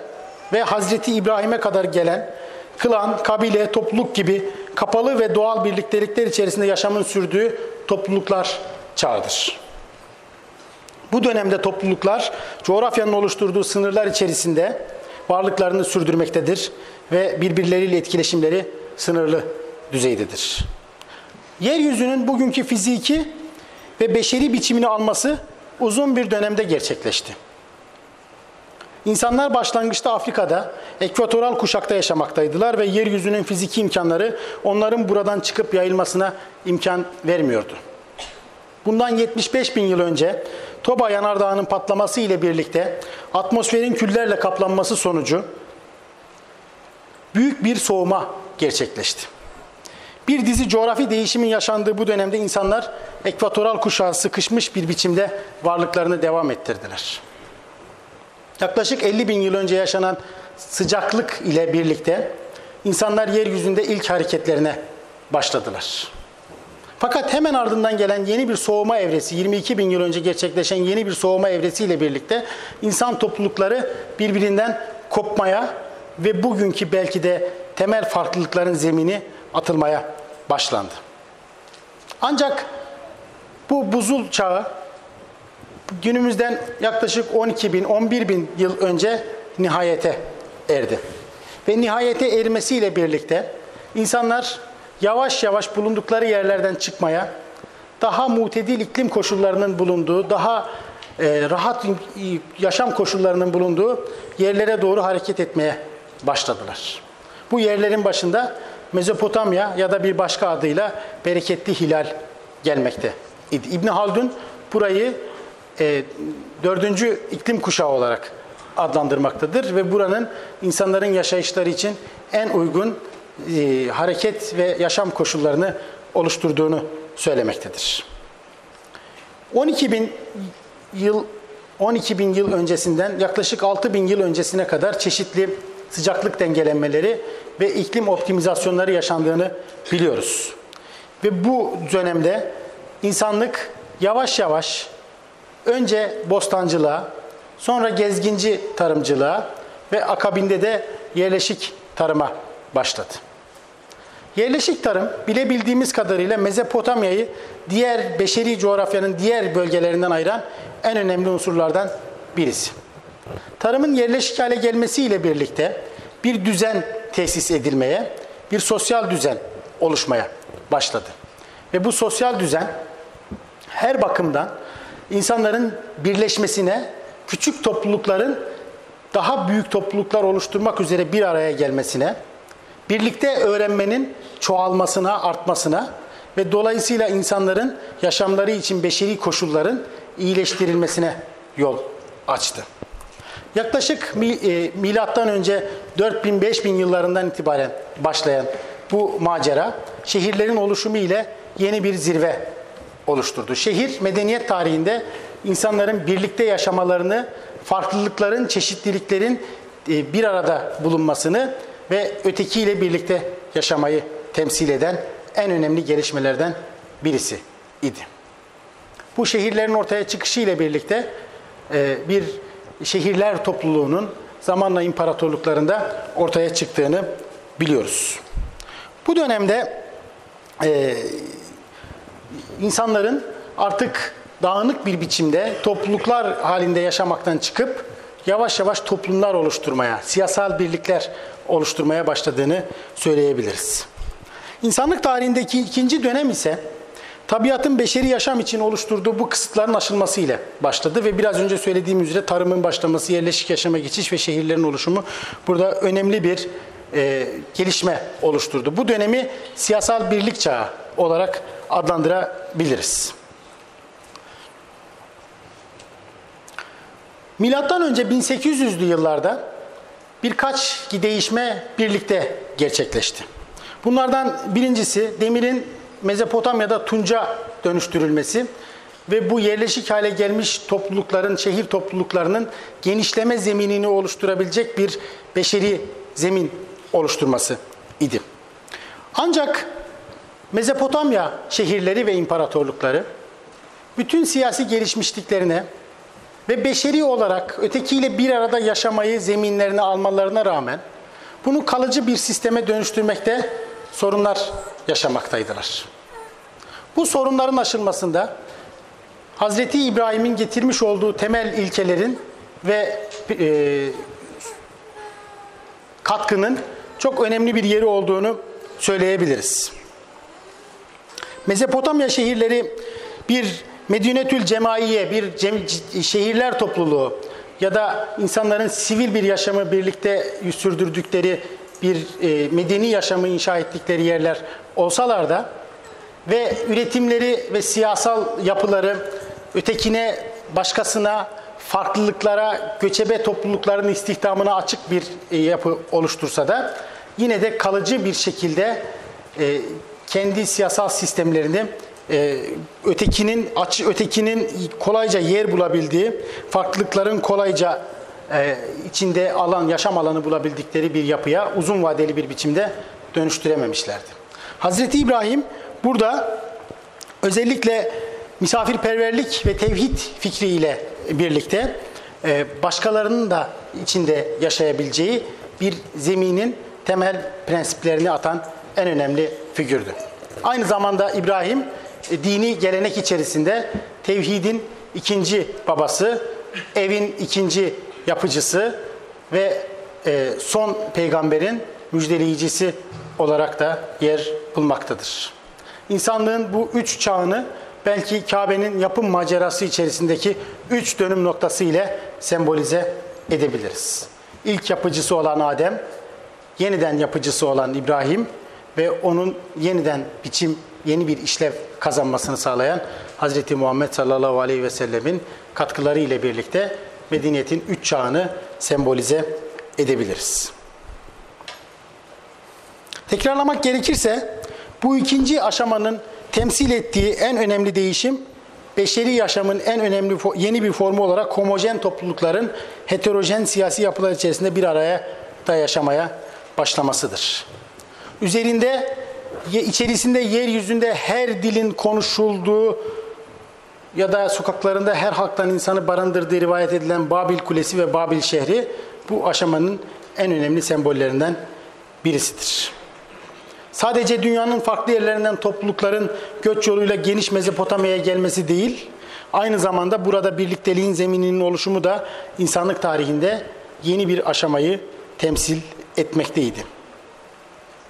ve Hazreti İbrahim'e kadar gelen klan, kabile, topluluk gibi kapalı ve doğal birliktelikler içerisinde yaşamın sürdüğü topluluklar çağıdır. Bu dönemde topluluklar coğrafyanın oluşturduğu sınırlar içerisinde varlıklarını sürdürmektedir ve birbirleriyle etkileşimleri sınırlı düzeydedir. Yeryüzünün bugünkü fiziki ve beşeri biçimini alması uzun bir dönemde gerçekleşti. İnsanlar başlangıçta Afrika'da, ekvatoral kuşakta yaşamaktaydılar ve yeryüzünün fiziki imkanları onların buradan çıkıp yayılmasına imkan vermiyordu. Bundan 75 bin yıl önce Toba Yanardağı'nın patlaması ile birlikte atmosferin küllerle kaplanması sonucu büyük bir soğuma gerçekleşti. Bir dizi coğrafi değişimin yaşandığı bu dönemde insanlar ekvatoral kuşağı sıkışmış bir biçimde varlıklarını devam ettirdiler. Yaklaşık 50 bin yıl önce yaşanan sıcaklık ile birlikte insanlar yeryüzünde ilk hareketlerine başladılar. Fakat hemen ardından gelen yeni bir soğuma evresi, 22 bin yıl önce gerçekleşen yeni bir soğuma evresiyle birlikte insan toplulukları birbirinden kopmaya ve bugünkü belki de temel farklılıkların zemini atılmaya başlandı. Ancak bu buzul çağı günümüzden yaklaşık 12 bin, 11 bin yıl önce nihayete erdi. Ve nihayete ermesiyle birlikte insanlar yavaş yavaş bulundukları yerlerden çıkmaya, daha mutedil iklim koşullarının bulunduğu, daha e, rahat yaşam koşullarının bulunduğu yerlere doğru hareket etmeye başladılar. Bu yerlerin başında Mezopotamya ya da bir başka adıyla bereketli hilal gelmekte. İbn Haldun burayı e, dördüncü iklim kuşağı olarak adlandırmaktadır ve buranın insanların yaşayışları için en uygun e, hareket ve yaşam koşullarını oluşturduğunu söylemektedir. 12 bin yıl 12 bin yıl öncesinden yaklaşık 6 bin yıl öncesine kadar çeşitli sıcaklık dengelenmeleri ve iklim optimizasyonları yaşandığını biliyoruz. Ve bu dönemde insanlık yavaş yavaş önce bostancılığa, sonra gezginci tarımcılığa ve akabinde de yerleşik tarıma başladı. Yerleşik tarım bilebildiğimiz kadarıyla Mezopotamya'yı diğer beşeri coğrafyanın diğer bölgelerinden ayıran en önemli unsurlardan birisi. Tarımın yerleşik hale gelmesiyle birlikte bir düzen tesis edilmeye, bir sosyal düzen oluşmaya başladı. Ve bu sosyal düzen her bakımdan insanların birleşmesine, küçük toplulukların daha büyük topluluklar oluşturmak üzere bir araya gelmesine, birlikte öğrenmenin çoğalmasına, artmasına ve dolayısıyla insanların yaşamları için beşeri koşulların iyileştirilmesine yol açtı. Yaklaşık e, milattan önce 4000-5000 yıllarından itibaren başlayan bu macera şehirlerin oluşumu ile yeni bir zirve oluşturdu. Şehir medeniyet tarihinde insanların birlikte yaşamalarını, farklılıkların, çeşitliliklerin e, bir arada bulunmasını ve ötekiyle birlikte yaşamayı temsil eden en önemli gelişmelerden birisi idi. Bu şehirlerin ortaya çıkışı ile birlikte e, bir şehirler topluluğunun zamanla imparatorluklarında ortaya çıktığını biliyoruz. Bu dönemde e, insanların artık dağınık bir biçimde topluluklar halinde yaşamaktan çıkıp yavaş yavaş toplumlar oluşturmaya, siyasal birlikler oluşturmaya başladığını söyleyebiliriz. İnsanlık tarihindeki ikinci dönem ise tabiatın beşeri yaşam için oluşturduğu bu kısıtların aşılması ile başladı ve biraz önce söylediğim üzere tarımın başlaması, yerleşik yaşama geçiş ve şehirlerin oluşumu burada önemli bir e, gelişme oluşturdu. Bu dönemi siyasal birlik çağı olarak adlandırabiliriz. Milattan önce 1800'lü yıllarda birkaç değişme birlikte gerçekleşti. Bunlardan birincisi demirin Mezopotamya'da tunca dönüştürülmesi ve bu yerleşik hale gelmiş toplulukların, şehir topluluklarının genişleme zeminini oluşturabilecek bir beşeri zemin oluşturması idi. Ancak Mezopotamya şehirleri ve imparatorlukları bütün siyasi gelişmişliklerine ve beşeri olarak ötekiyle bir arada yaşamayı zeminlerine almalarına rağmen bunu kalıcı bir sisteme dönüştürmekte sorunlar yaşamaktaydılar. Bu sorunların aşılmasında Hazreti İbrahim'in getirmiş olduğu temel ilkelerin ve e, katkının çok önemli bir yeri olduğunu söyleyebiliriz. Mezopotamya şehirleri bir Medinetül Cemaiye, bir cem, şehirler topluluğu ya da insanların sivil bir yaşamı birlikte sürdürdükleri bir e, medeni yaşamı inşa ettikleri yerler olsalar da ve üretimleri ve siyasal yapıları ötekine, başkasına, farklılıklara, göçebe toplulukların istihdamına açık bir e, yapı oluştursa da yine de kalıcı bir şekilde e, kendi siyasal sistemlerini e, ötekinin açı ötekinin kolayca yer bulabildiği, farklılıkların kolayca e, içinde alan, yaşam alanı bulabildikleri bir yapıya uzun vadeli bir biçimde dönüştürememişlerdi. Hazreti İbrahim burada özellikle misafirperverlik ve tevhid fikriyle birlikte e, başkalarının da içinde yaşayabileceği bir zeminin temel prensiplerini atan en önemli figürdü. Aynı zamanda İbrahim e, dini gelenek içerisinde tevhidin ikinci babası, evin ikinci yapıcısı ve e, son peygamberin müjdeleyicisi olarak da yer bulmaktadır. İnsanlığın bu üç çağını belki Kabe'nin yapım macerası içerisindeki üç dönüm noktası ile sembolize edebiliriz. İlk yapıcısı olan Adem, yeniden yapıcısı olan İbrahim ve onun yeniden biçim, yeni bir işlev kazanmasını sağlayan Hz. Muhammed sallallahu aleyhi ve sellemin katkıları ile birlikte medeniyetin üç çağını sembolize edebiliriz. Tekrarlamak gerekirse bu ikinci aşamanın temsil ettiği en önemli değişim beşeri yaşamın en önemli yeni bir formu olarak homojen toplulukların heterojen siyasi yapılar içerisinde bir araya da yaşamaya başlamasıdır. Üzerinde içerisinde yeryüzünde her dilin konuşulduğu ya da sokaklarında her halktan insanı barındırdığı rivayet edilen Babil Kulesi ve Babil şehri bu aşamanın en önemli sembollerinden birisidir. Sadece dünyanın farklı yerlerinden toplulukların göç yoluyla geniş Mezopotamya'ya gelmesi değil, aynı zamanda burada birlikteliğin zemininin oluşumu da insanlık tarihinde yeni bir aşamayı temsil etmekteydi.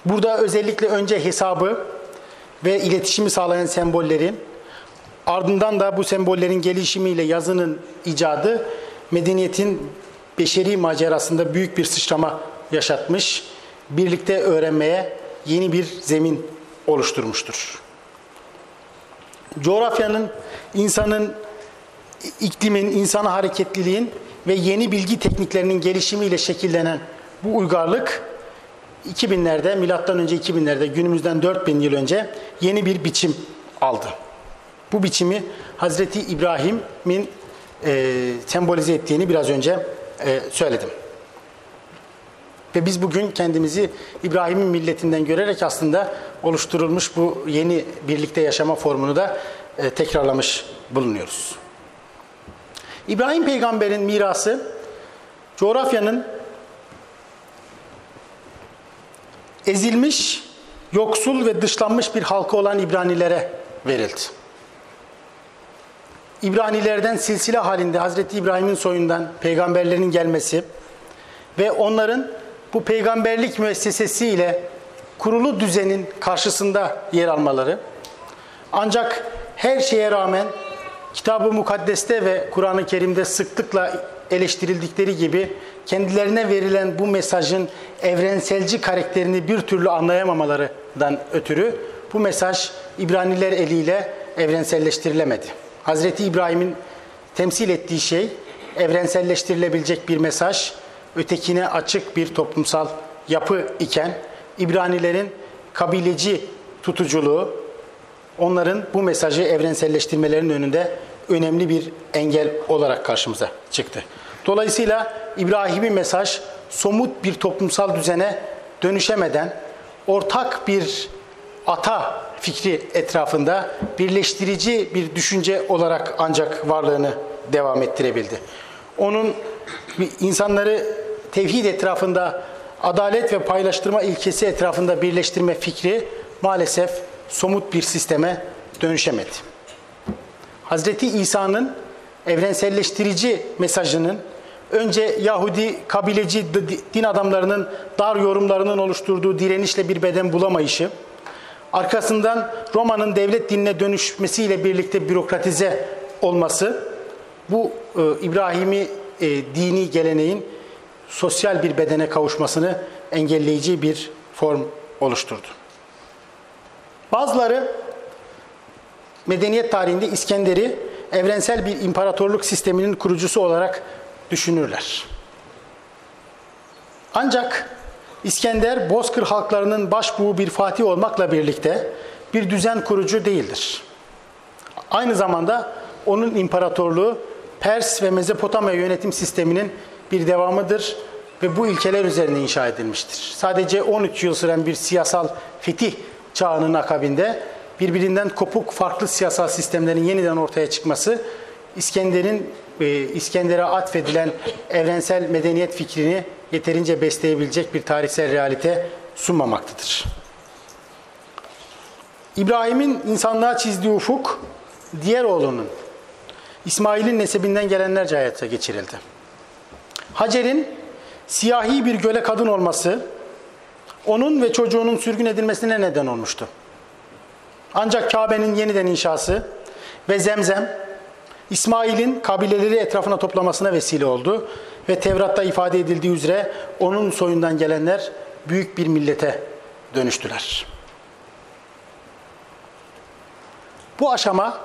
Burada özellikle önce hesabı ve iletişimi sağlayan sembolleri, ardından da bu sembollerin gelişimiyle yazının icadı medeniyetin beşeri macerasında büyük bir sıçrama yaşatmış, birlikte öğrenmeye yeni bir zemin oluşturmuştur. Coğrafyanın, insanın, iklimin, insana hareketliliğin ve yeni bilgi tekniklerinin gelişimiyle şekillenen bu uygarlık 2000'lerde, milattan önce 2000'lerde, günümüzden 4000 yıl önce yeni bir biçim aldı. Bu biçimi Hazreti İbrahim'in e, sembolize ettiğini biraz önce e, söyledim. Ve biz bugün kendimizi İbrahim'in milletinden görerek aslında oluşturulmuş bu yeni birlikte yaşama formunu da e, tekrarlamış bulunuyoruz. İbrahim peygamberin mirası coğrafyanın ezilmiş, yoksul ve dışlanmış bir halkı olan İbranilere verildi. İbranilerden silsile halinde Hazreti İbrahim'in soyundan peygamberlerin gelmesi ve onların bu peygamberlik müessesesiyle kurulu düzenin karşısında yer almaları ancak her şeye rağmen Kitab-ı Mukaddes'te ve Kur'an-ı Kerim'de sıklıkla eleştirildikleri gibi kendilerine verilen bu mesajın evrenselci karakterini bir türlü anlayamamalarından ötürü bu mesaj İbraniler eliyle evrenselleştirilemedi. Hazreti İbrahim'in temsil ettiği şey evrenselleştirilebilecek bir mesaj, ötekine açık bir toplumsal yapı iken İbranilerin kabileci tutuculuğu, onların bu mesajı evrenselleştirmelerinin önünde önemli bir engel olarak karşımıza çıktı. Dolayısıyla İbrahim'i mesaj somut bir toplumsal düzene dönüşemeden ortak bir ata fikri etrafında birleştirici bir düşünce olarak ancak varlığını devam ettirebildi. Onun insanları tevhid etrafında adalet ve paylaştırma ilkesi etrafında birleştirme fikri maalesef somut bir sisteme dönüşemedi. Hazreti İsa'nın evrenselleştirici mesajının önce Yahudi kabileci din adamlarının dar yorumlarının oluşturduğu direnişle bir beden bulamayışı, arkasından Roma'nın devlet dinine dönüşmesiyle birlikte bürokratize olması, bu e, İbrahimi e, dini geleneğin sosyal bir bedene kavuşmasını engelleyici bir form oluşturdu. Bazıları medeniyet tarihinde İskender'i evrensel bir imparatorluk sisteminin kurucusu olarak düşünürler. Ancak İskender Bozkır halklarının başbuğu bir fatih olmakla birlikte bir düzen kurucu değildir. Aynı zamanda onun imparatorluğu Pers ve Mezopotamya yönetim sisteminin bir devamıdır ve bu ilkeler üzerine inşa edilmiştir. Sadece 13 yıl süren bir siyasal fetih çağının akabinde birbirinden kopuk farklı siyasal sistemlerin yeniden ortaya çıkması İskender'in İskender'e atfedilen evrensel medeniyet fikrini yeterince besleyebilecek bir tarihsel realite sunmamaktadır. İbrahim'in insanlığa çizdiği ufuk diğer oğlunun İsmail'in nesebinden gelenlerce hayata geçirildi. Hacer'in siyahi bir göle kadın olması onun ve çocuğunun sürgün edilmesine neden olmuştu. Ancak Kabe'nin yeniden inşası ve Zemzem İsmail'in kabileleri etrafına toplamasına vesile oldu ve Tevrat'ta ifade edildiği üzere onun soyundan gelenler büyük bir millete dönüştüler. Bu aşama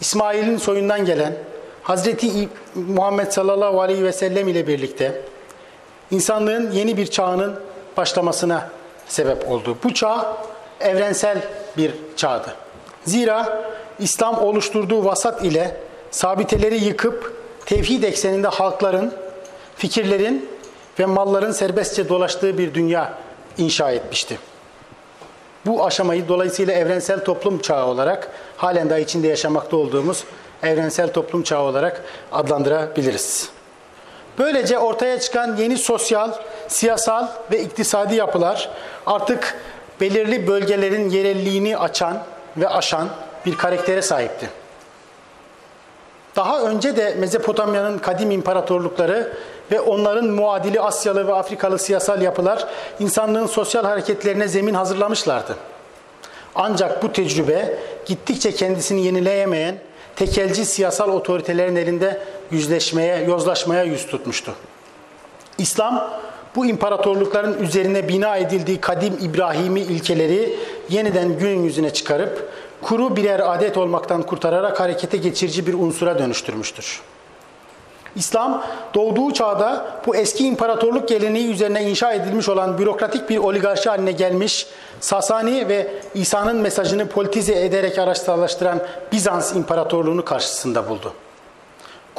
İsmail'in soyundan gelen Hazreti Muhammed sallallahu aleyhi ve sellem ile birlikte insanlığın yeni bir çağının başlamasına sebep oldu. Bu çağ evrensel bir çağdı. Zira İslam oluşturduğu vasat ile sabiteleri yıkıp tevhid ekseninde halkların, fikirlerin ve malların serbestçe dolaştığı bir dünya inşa etmişti. Bu aşamayı dolayısıyla evrensel toplum çağı olarak halen daha içinde yaşamakta olduğumuz evrensel toplum çağı olarak adlandırabiliriz. Böylece ortaya çıkan yeni sosyal, siyasal ve iktisadi yapılar artık belirli bölgelerin yerelliğini açan ve aşan bir karaktere sahipti. Daha önce de Mezopotamya'nın kadim imparatorlukları ve onların muadili Asyalı ve Afrikalı siyasal yapılar insanlığın sosyal hareketlerine zemin hazırlamışlardı. Ancak bu tecrübe gittikçe kendisini yenileyemeyen tekelci siyasal otoritelerin elinde yüzleşmeye, yozlaşmaya yüz tutmuştu. İslam bu imparatorlukların üzerine bina edildiği kadim İbrahimi ilkeleri yeniden gün yüzüne çıkarıp kuru birer adet olmaktan kurtararak harekete geçirici bir unsura dönüştürmüştür. İslam doğduğu çağda bu eski imparatorluk geleneği üzerine inşa edilmiş olan bürokratik bir oligarşi haline gelmiş, Sasani ve İsa'nın mesajını politize ederek araçsallaştıran Bizans İmparatorluğunu karşısında buldu.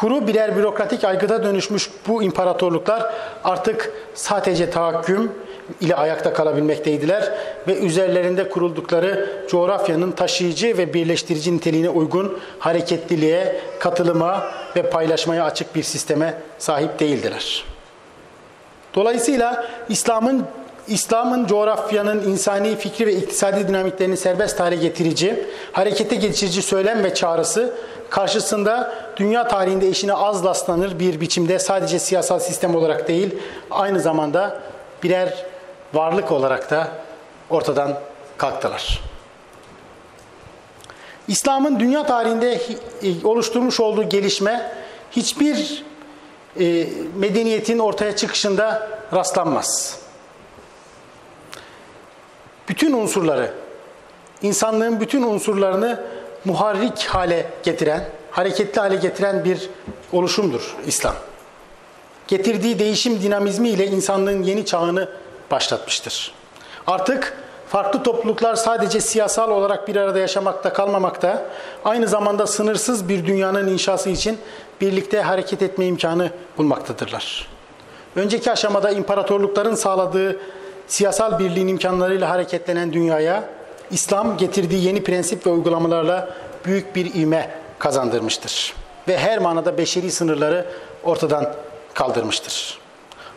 Kuru birer bürokratik aygıta dönüşmüş bu imparatorluklar artık sadece tahakküm ile ayakta kalabilmekteydiler ve üzerlerinde kuruldukları coğrafyanın taşıyıcı ve birleştirici niteliğine uygun hareketliliğe, katılıma ve paylaşmaya açık bir sisteme sahip değildiler. Dolayısıyla İslam'ın İslam'ın coğrafyanın insani, fikri ve iktisadi dinamiklerini serbest hale getirici, harekete geçirici söylem ve çağrısı karşısında dünya tarihinde eşine az rastlanır bir biçimde sadece siyasal sistem olarak değil, aynı zamanda birer varlık olarak da ortadan kalktılar. İslam'ın dünya tarihinde hi- oluşturmuş olduğu gelişme hiçbir e, medeniyetin ortaya çıkışında rastlanmaz. Bütün unsurları, insanlığın bütün unsurlarını muharrik hale getiren, hareketli hale getiren bir oluşumdur İslam. Getirdiği değişim dinamizmi ile insanlığın yeni çağını başlatmıştır. Artık farklı topluluklar sadece siyasal olarak bir arada yaşamakta kalmamakta, aynı zamanda sınırsız bir dünyanın inşası için birlikte hareket etme imkanı bulmaktadırlar. Önceki aşamada imparatorlukların sağladığı siyasal birliğin imkanlarıyla hareketlenen dünyaya İslam getirdiği yeni prensip ve uygulamalarla büyük bir ivme kazandırmıştır. Ve her manada beşeri sınırları ortadan kaldırmıştır.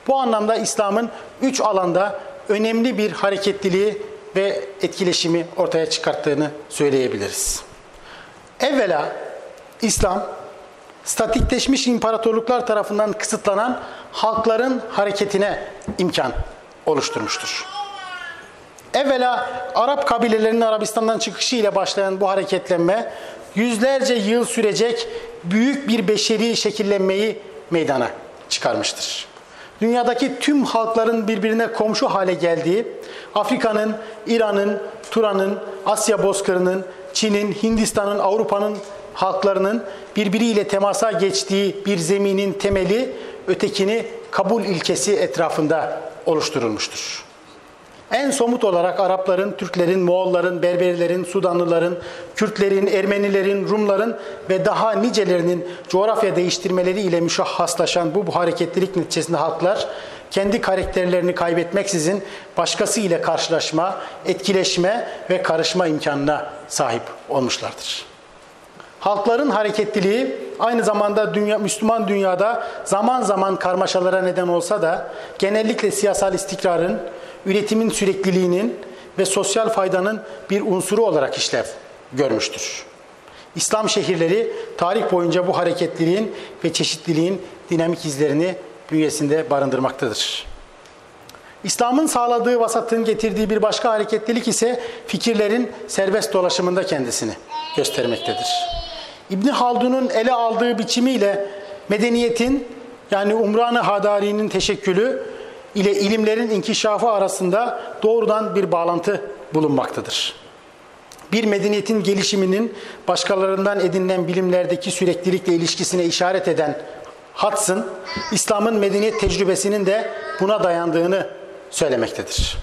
Bu anlamda İslam'ın üç alanda önemli bir hareketliliği ve etkileşimi ortaya çıkarttığını söyleyebiliriz. Evvela İslam statikleşmiş imparatorluklar tarafından kısıtlanan halkların hareketine imkan oluşturmuştur. Evvela Arap kabilelerinin Arabistan'dan çıkışı ile başlayan bu hareketlenme yüzlerce yıl sürecek büyük bir beşeri şekillenmeyi meydana çıkarmıştır. Dünyadaki tüm halkların birbirine komşu hale geldiği, Afrika'nın, İran'ın, Turan'ın, Asya bozkırının, Çin'in, Hindistan'ın, Avrupa'nın halklarının birbiriyle temasa geçtiği bir zeminin temeli ötekini kabul ilkesi etrafında oluşturulmuştur. En somut olarak Arapların, Türklerin, Moğolların, Berberlerin, Sudanlıların, Kürtlerin, Ermenilerin, Rumların ve daha nicelerinin coğrafya değiştirmeleriyle müşahhaslaşan bu, bu hareketlilik neticesinde halklar kendi karakterlerini kaybetmeksizin başkası ile karşılaşma, etkileşme ve karışma imkanına sahip olmuşlardır. Halkların hareketliliği aynı zamanda dünya, Müslüman dünyada zaman zaman karmaşalara neden olsa da genellikle siyasal istikrarın, üretimin sürekliliğinin ve sosyal faydanın bir unsuru olarak işlev görmüştür. İslam şehirleri tarih boyunca bu hareketliliğin ve çeşitliliğin dinamik izlerini bünyesinde barındırmaktadır. İslam'ın sağladığı vasatın getirdiği bir başka hareketlilik ise fikirlerin serbest dolaşımında kendisini göstermektedir. İbni Haldun'un ele aldığı biçimiyle medeniyetin yani Umran-ı Hadari'nin teşekkülü ile ilimlerin inkişafı arasında doğrudan bir bağlantı bulunmaktadır. Bir medeniyetin gelişiminin başkalarından edinilen bilimlerdeki süreklilikle ilişkisine işaret eden Hudson, İslam'ın medeniyet tecrübesinin de buna dayandığını söylemektedir.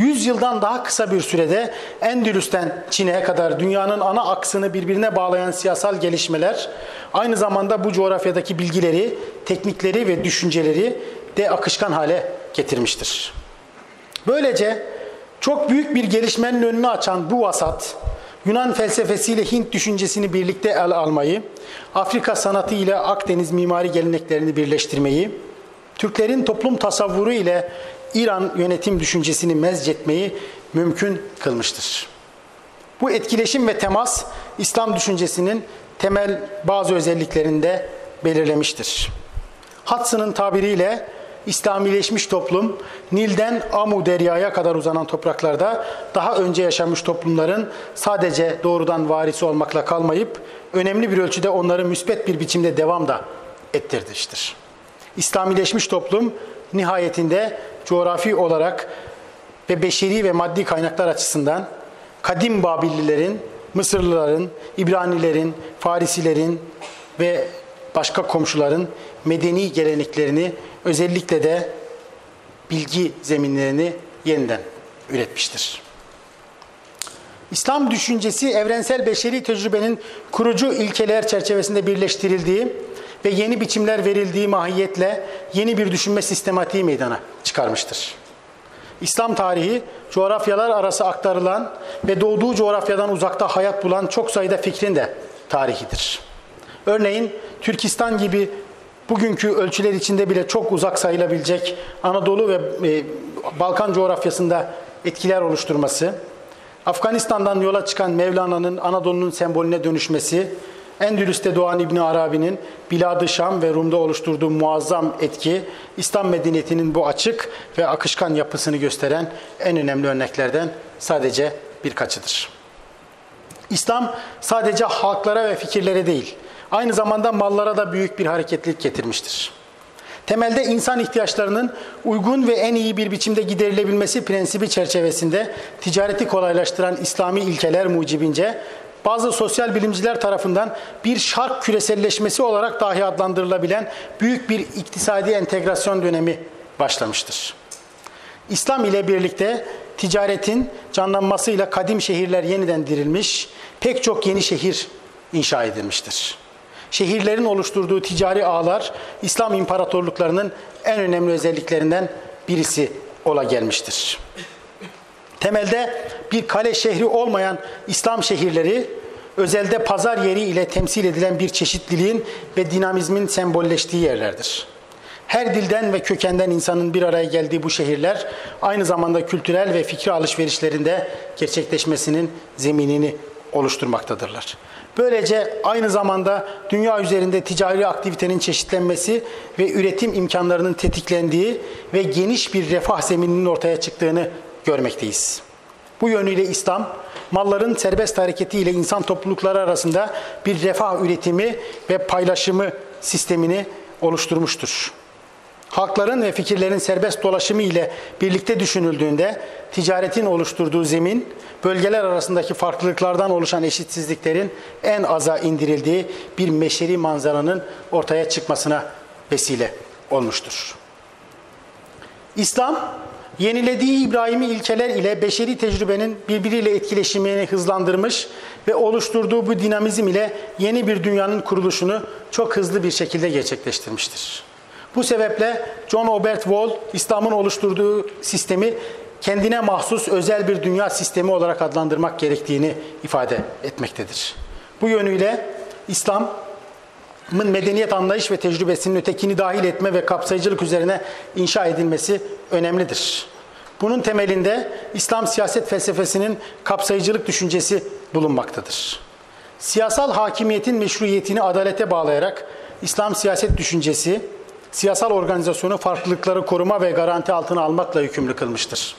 100 yıldan daha kısa bir sürede Endülüs'ten Çin'e kadar dünyanın ana aksını birbirine bağlayan siyasal gelişmeler aynı zamanda bu coğrafyadaki bilgileri, teknikleri ve düşünceleri de akışkan hale getirmiştir. Böylece çok büyük bir gelişmenin önünü açan bu vasat, Yunan felsefesiyle Hint düşüncesini birlikte el almayı, Afrika sanatı ile Akdeniz mimari geleneklerini birleştirmeyi, Türklerin toplum tasavvuru ile İran yönetim düşüncesini mezcetmeyi mümkün kılmıştır. Bu etkileşim ve temas İslam düşüncesinin temel bazı özelliklerinde belirlemiştir. Hudson'ın tabiriyle İslamileşmiş toplum Nil'den Amu Derya'ya kadar uzanan topraklarda daha önce yaşamış toplumların sadece doğrudan varisi olmakla kalmayıp önemli bir ölçüde onları müspet bir biçimde devam da ettirmiştir. İslamileşmiş toplum nihayetinde coğrafi olarak ve beşeri ve maddi kaynaklar açısından kadim Babillilerin, Mısırlıların, İbranilerin, Farisilerin ve başka komşuların medeni geleneklerini özellikle de bilgi zeminlerini yeniden üretmiştir. İslam düşüncesi evrensel beşeri tecrübenin kurucu ilkeler çerçevesinde birleştirildiği ve yeni biçimler verildiği mahiyetle yeni bir düşünme sistematiği meydana çıkarmıştır. İslam tarihi coğrafyalar arası aktarılan ve doğduğu coğrafyadan uzakta hayat bulan çok sayıda fikrin de tarihidir. Örneğin Türkistan gibi bugünkü ölçüler içinde bile çok uzak sayılabilecek Anadolu ve e, Balkan coğrafyasında etkiler oluşturması, Afganistan'dan yola çıkan Mevlana'nın Anadolu'nun sembolüne dönüşmesi, Endülüs'te doğan İbn Arabi'nin Bilad-ı Şam ve Rum'da oluşturduğu muazzam etki, İslam medeniyetinin bu açık ve akışkan yapısını gösteren en önemli örneklerden sadece birkaçıdır. İslam sadece halklara ve fikirlere değil, aynı zamanda mallara da büyük bir hareketlilik getirmiştir. Temelde insan ihtiyaçlarının uygun ve en iyi bir biçimde giderilebilmesi prensibi çerçevesinde ticareti kolaylaştıran İslami ilkeler mucibince bazı sosyal bilimciler tarafından bir şark küreselleşmesi olarak dahi adlandırılabilen büyük bir iktisadi entegrasyon dönemi başlamıştır. İslam ile birlikte ticaretin canlanmasıyla kadim şehirler yeniden dirilmiş, pek çok yeni şehir inşa edilmiştir. Şehirlerin oluşturduğu ticari ağlar İslam imparatorluklarının en önemli özelliklerinden birisi ola gelmiştir. Temelde bir kale şehri olmayan İslam şehirleri özelde pazar yeri ile temsil edilen bir çeşitliliğin ve dinamizmin sembolleştiği yerlerdir. Her dilden ve kökenden insanın bir araya geldiği bu şehirler aynı zamanda kültürel ve fikri alışverişlerinde gerçekleşmesinin zeminini oluşturmaktadırlar. Böylece aynı zamanda dünya üzerinde ticari aktivitenin çeşitlenmesi ve üretim imkanlarının tetiklendiği ve geniş bir refah zemininin ortaya çıktığını görmekteyiz. Bu yönüyle İslam, malların serbest hareketiyle insan toplulukları arasında bir refah üretimi ve paylaşımı sistemini oluşturmuştur. Halkların ve fikirlerin serbest dolaşımı ile birlikte düşünüldüğünde ticaretin oluşturduğu zemin, bölgeler arasındaki farklılıklardan oluşan eşitsizliklerin en aza indirildiği bir meşeri manzaranın ortaya çıkmasına vesile olmuştur. İslam, yenilediği İbrahimi ilkeler ile beşeri tecrübenin birbiriyle etkileşimini hızlandırmış ve oluşturduğu bu dinamizm ile yeni bir dünyanın kuruluşunu çok hızlı bir şekilde gerçekleştirmiştir. Bu sebeple John Robert Wall İslam'ın oluşturduğu sistemi kendine mahsus özel bir dünya sistemi olarak adlandırmak gerektiğini ifade etmektedir. Bu yönüyle İslam'ın medeniyet anlayış ve tecrübesinin ötekini dahil etme ve kapsayıcılık üzerine inşa edilmesi önemlidir. Bunun temelinde İslam siyaset felsefesinin kapsayıcılık düşüncesi bulunmaktadır. Siyasal hakimiyetin meşruiyetini adalete bağlayarak İslam siyaset düşüncesi, siyasal organizasyonu farklılıkları koruma ve garanti altına almakla yükümlü kılmıştır.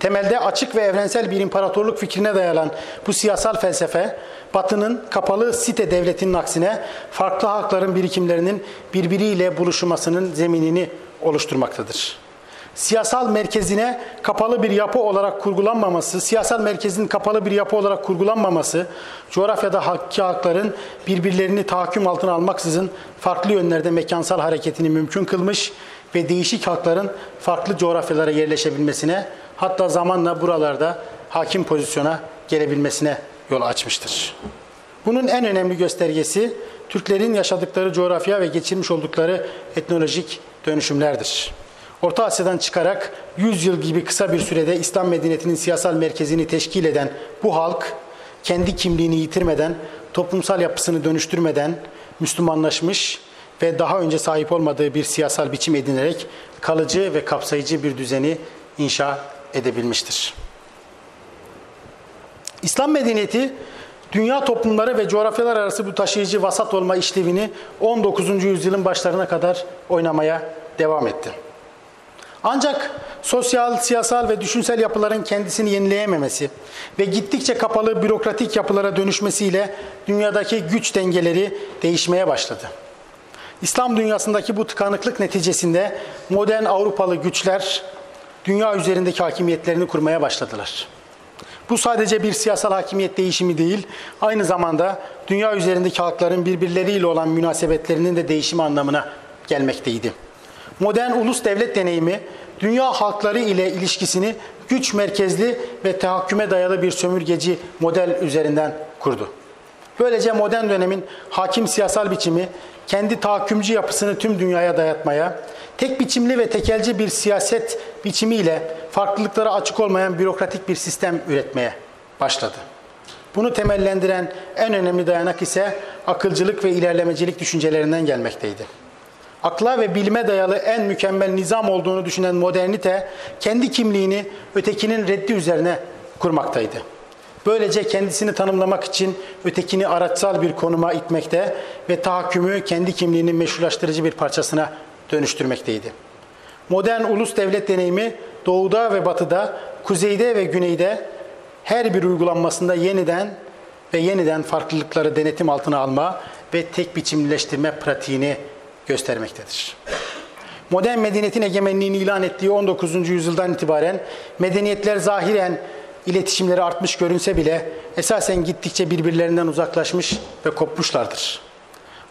Temelde açık ve evrensel bir imparatorluk fikrine dayanan bu siyasal felsefe, Batı'nın kapalı site devletinin aksine farklı hakların birikimlerinin birbiriyle buluşmasının zeminini oluşturmaktadır. Siyasal merkezine kapalı bir yapı olarak kurgulanmaması, siyasal merkezin kapalı bir yapı olarak kurgulanmaması, coğrafyada hakki hakların birbirlerini tahakküm altına almaksızın farklı yönlerde mekansal hareketini mümkün kılmış ve değişik hakların farklı coğrafyalara yerleşebilmesine, hatta zamanla buralarda hakim pozisyona gelebilmesine yol açmıştır. Bunun en önemli göstergesi Türklerin yaşadıkları coğrafya ve geçirmiş oldukları etnolojik dönüşümlerdir. Orta Asya'dan çıkarak 100 yıl gibi kısa bir sürede İslam medeniyetinin siyasal merkezini teşkil eden bu halk kendi kimliğini yitirmeden, toplumsal yapısını dönüştürmeden Müslümanlaşmış ve daha önce sahip olmadığı bir siyasal biçim edinerek kalıcı ve kapsayıcı bir düzeni inşa edebilmiştir. İslam medeniyeti dünya toplumları ve coğrafyalar arası bu taşıyıcı vasat olma işlevini 19. yüzyılın başlarına kadar oynamaya devam etti. Ancak sosyal, siyasal ve düşünsel yapıların kendisini yenileyememesi ve gittikçe kapalı bürokratik yapılara dönüşmesiyle dünyadaki güç dengeleri değişmeye başladı. İslam dünyasındaki bu tıkanıklık neticesinde modern Avrupalı güçler dünya üzerindeki hakimiyetlerini kurmaya başladılar. Bu sadece bir siyasal hakimiyet değişimi değil, aynı zamanda dünya üzerindeki halkların birbirleriyle olan münasebetlerinin de değişimi anlamına gelmekteydi. Modern ulus devlet deneyimi dünya halkları ile ilişkisini güç merkezli ve tahakküme dayalı bir sömürgeci model üzerinden kurdu. Böylece modern dönemin hakim siyasal biçimi kendi tahakkümcü yapısını tüm dünyaya dayatmaya, tek biçimli ve tekelci bir siyaset biçimiyle farklılıklara açık olmayan bürokratik bir sistem üretmeye başladı. Bunu temellendiren en önemli dayanak ise akılcılık ve ilerlemecilik düşüncelerinden gelmekteydi. akla ve bilime dayalı en mükemmel nizam olduğunu düşünen modernite, kendi kimliğini ötekinin reddi üzerine kurmaktaydı. Böylece kendisini tanımlamak için ötekini araçsal bir konuma itmekte ve tahakkümü kendi kimliğinin meşrulaştırıcı bir parçasına dönüştürmekteydi. Modern ulus devlet deneyimi doğuda ve batıda, kuzeyde ve güneyde her bir uygulanmasında yeniden ve yeniden farklılıkları denetim altına alma ve tek biçimleştirme pratiğini göstermektedir. Modern medeniyetin egemenliğini ilan ettiği 19. yüzyıldan itibaren medeniyetler zahiren iletişimleri artmış görünse bile esasen gittikçe birbirlerinden uzaklaşmış ve kopmuşlardır.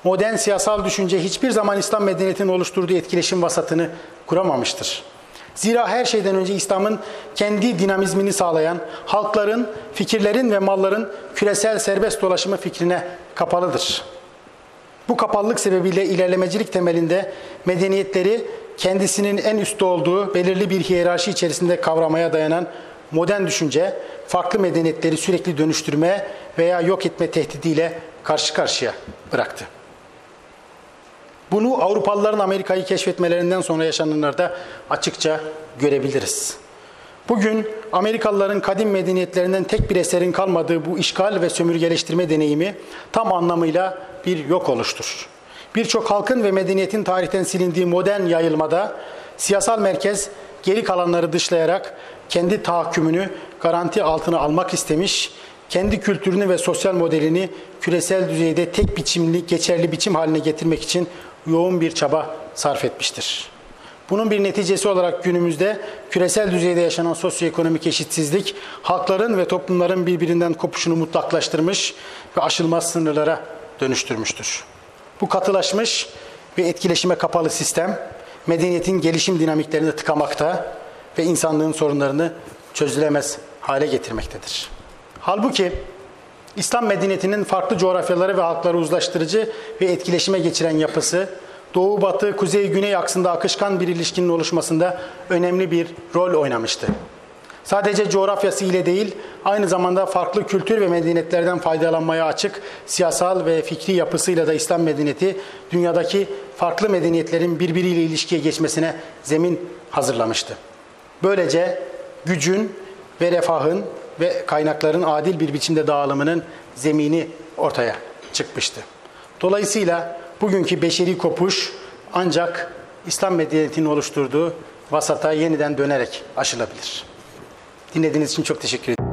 Modern siyasal düşünce hiçbir zaman İslam medeniyetinin oluşturduğu etkileşim vasatını kuramamıştır. Zira her şeyden önce İslam'ın kendi dinamizmini sağlayan halkların, fikirlerin ve malların küresel serbest dolaşımı fikrine kapalıdır. Bu kapalılık sebebiyle ilerlemecilik temelinde medeniyetleri kendisinin en üstte olduğu belirli bir hiyerarşi içerisinde kavramaya dayanan modern düşünce farklı medeniyetleri sürekli dönüştürme veya yok etme tehdidiyle karşı karşıya bıraktı. Bunu Avrupalıların Amerika'yı keşfetmelerinden sonra yaşananlarda açıkça görebiliriz. Bugün Amerikalıların kadim medeniyetlerinden tek bir eserin kalmadığı bu işgal ve sömürgeleştirme deneyimi tam anlamıyla bir yok oluştur. Birçok halkın ve medeniyetin tarihten silindiği modern yayılmada siyasal merkez geri kalanları dışlayarak kendi tahakkümünü garanti altına almak istemiş, kendi kültürünü ve sosyal modelini küresel düzeyde tek biçimli, geçerli biçim haline getirmek için yoğun bir çaba sarf etmiştir. Bunun bir neticesi olarak günümüzde küresel düzeyde yaşanan sosyoekonomik eşitsizlik, halkların ve toplumların birbirinden kopuşunu mutlaklaştırmış ve aşılmaz sınırlara dönüştürmüştür. Bu katılaşmış ve etkileşime kapalı sistem, medeniyetin gelişim dinamiklerini tıkamakta ve insanlığın sorunlarını çözülemez hale getirmektedir. Halbuki İslam medeniyetinin farklı coğrafyaları ve halkları uzlaştırıcı ve etkileşime geçiren yapısı, Doğu, Batı, Kuzey, Güney aksında akışkan bir ilişkinin oluşmasında önemli bir rol oynamıştı. Sadece coğrafyası ile değil, aynı zamanda farklı kültür ve medeniyetlerden faydalanmaya açık siyasal ve fikri yapısıyla da İslam medeniyeti dünyadaki farklı medeniyetlerin birbiriyle ilişkiye geçmesine zemin hazırlamıştı. Böylece gücün ve refahın ve kaynakların adil bir biçimde dağılımının zemini ortaya çıkmıştı. Dolayısıyla bugünkü beşeri kopuş ancak İslam medeniyetinin oluşturduğu vasata yeniden dönerek aşılabilir. Dinlediğiniz için çok teşekkür ederim.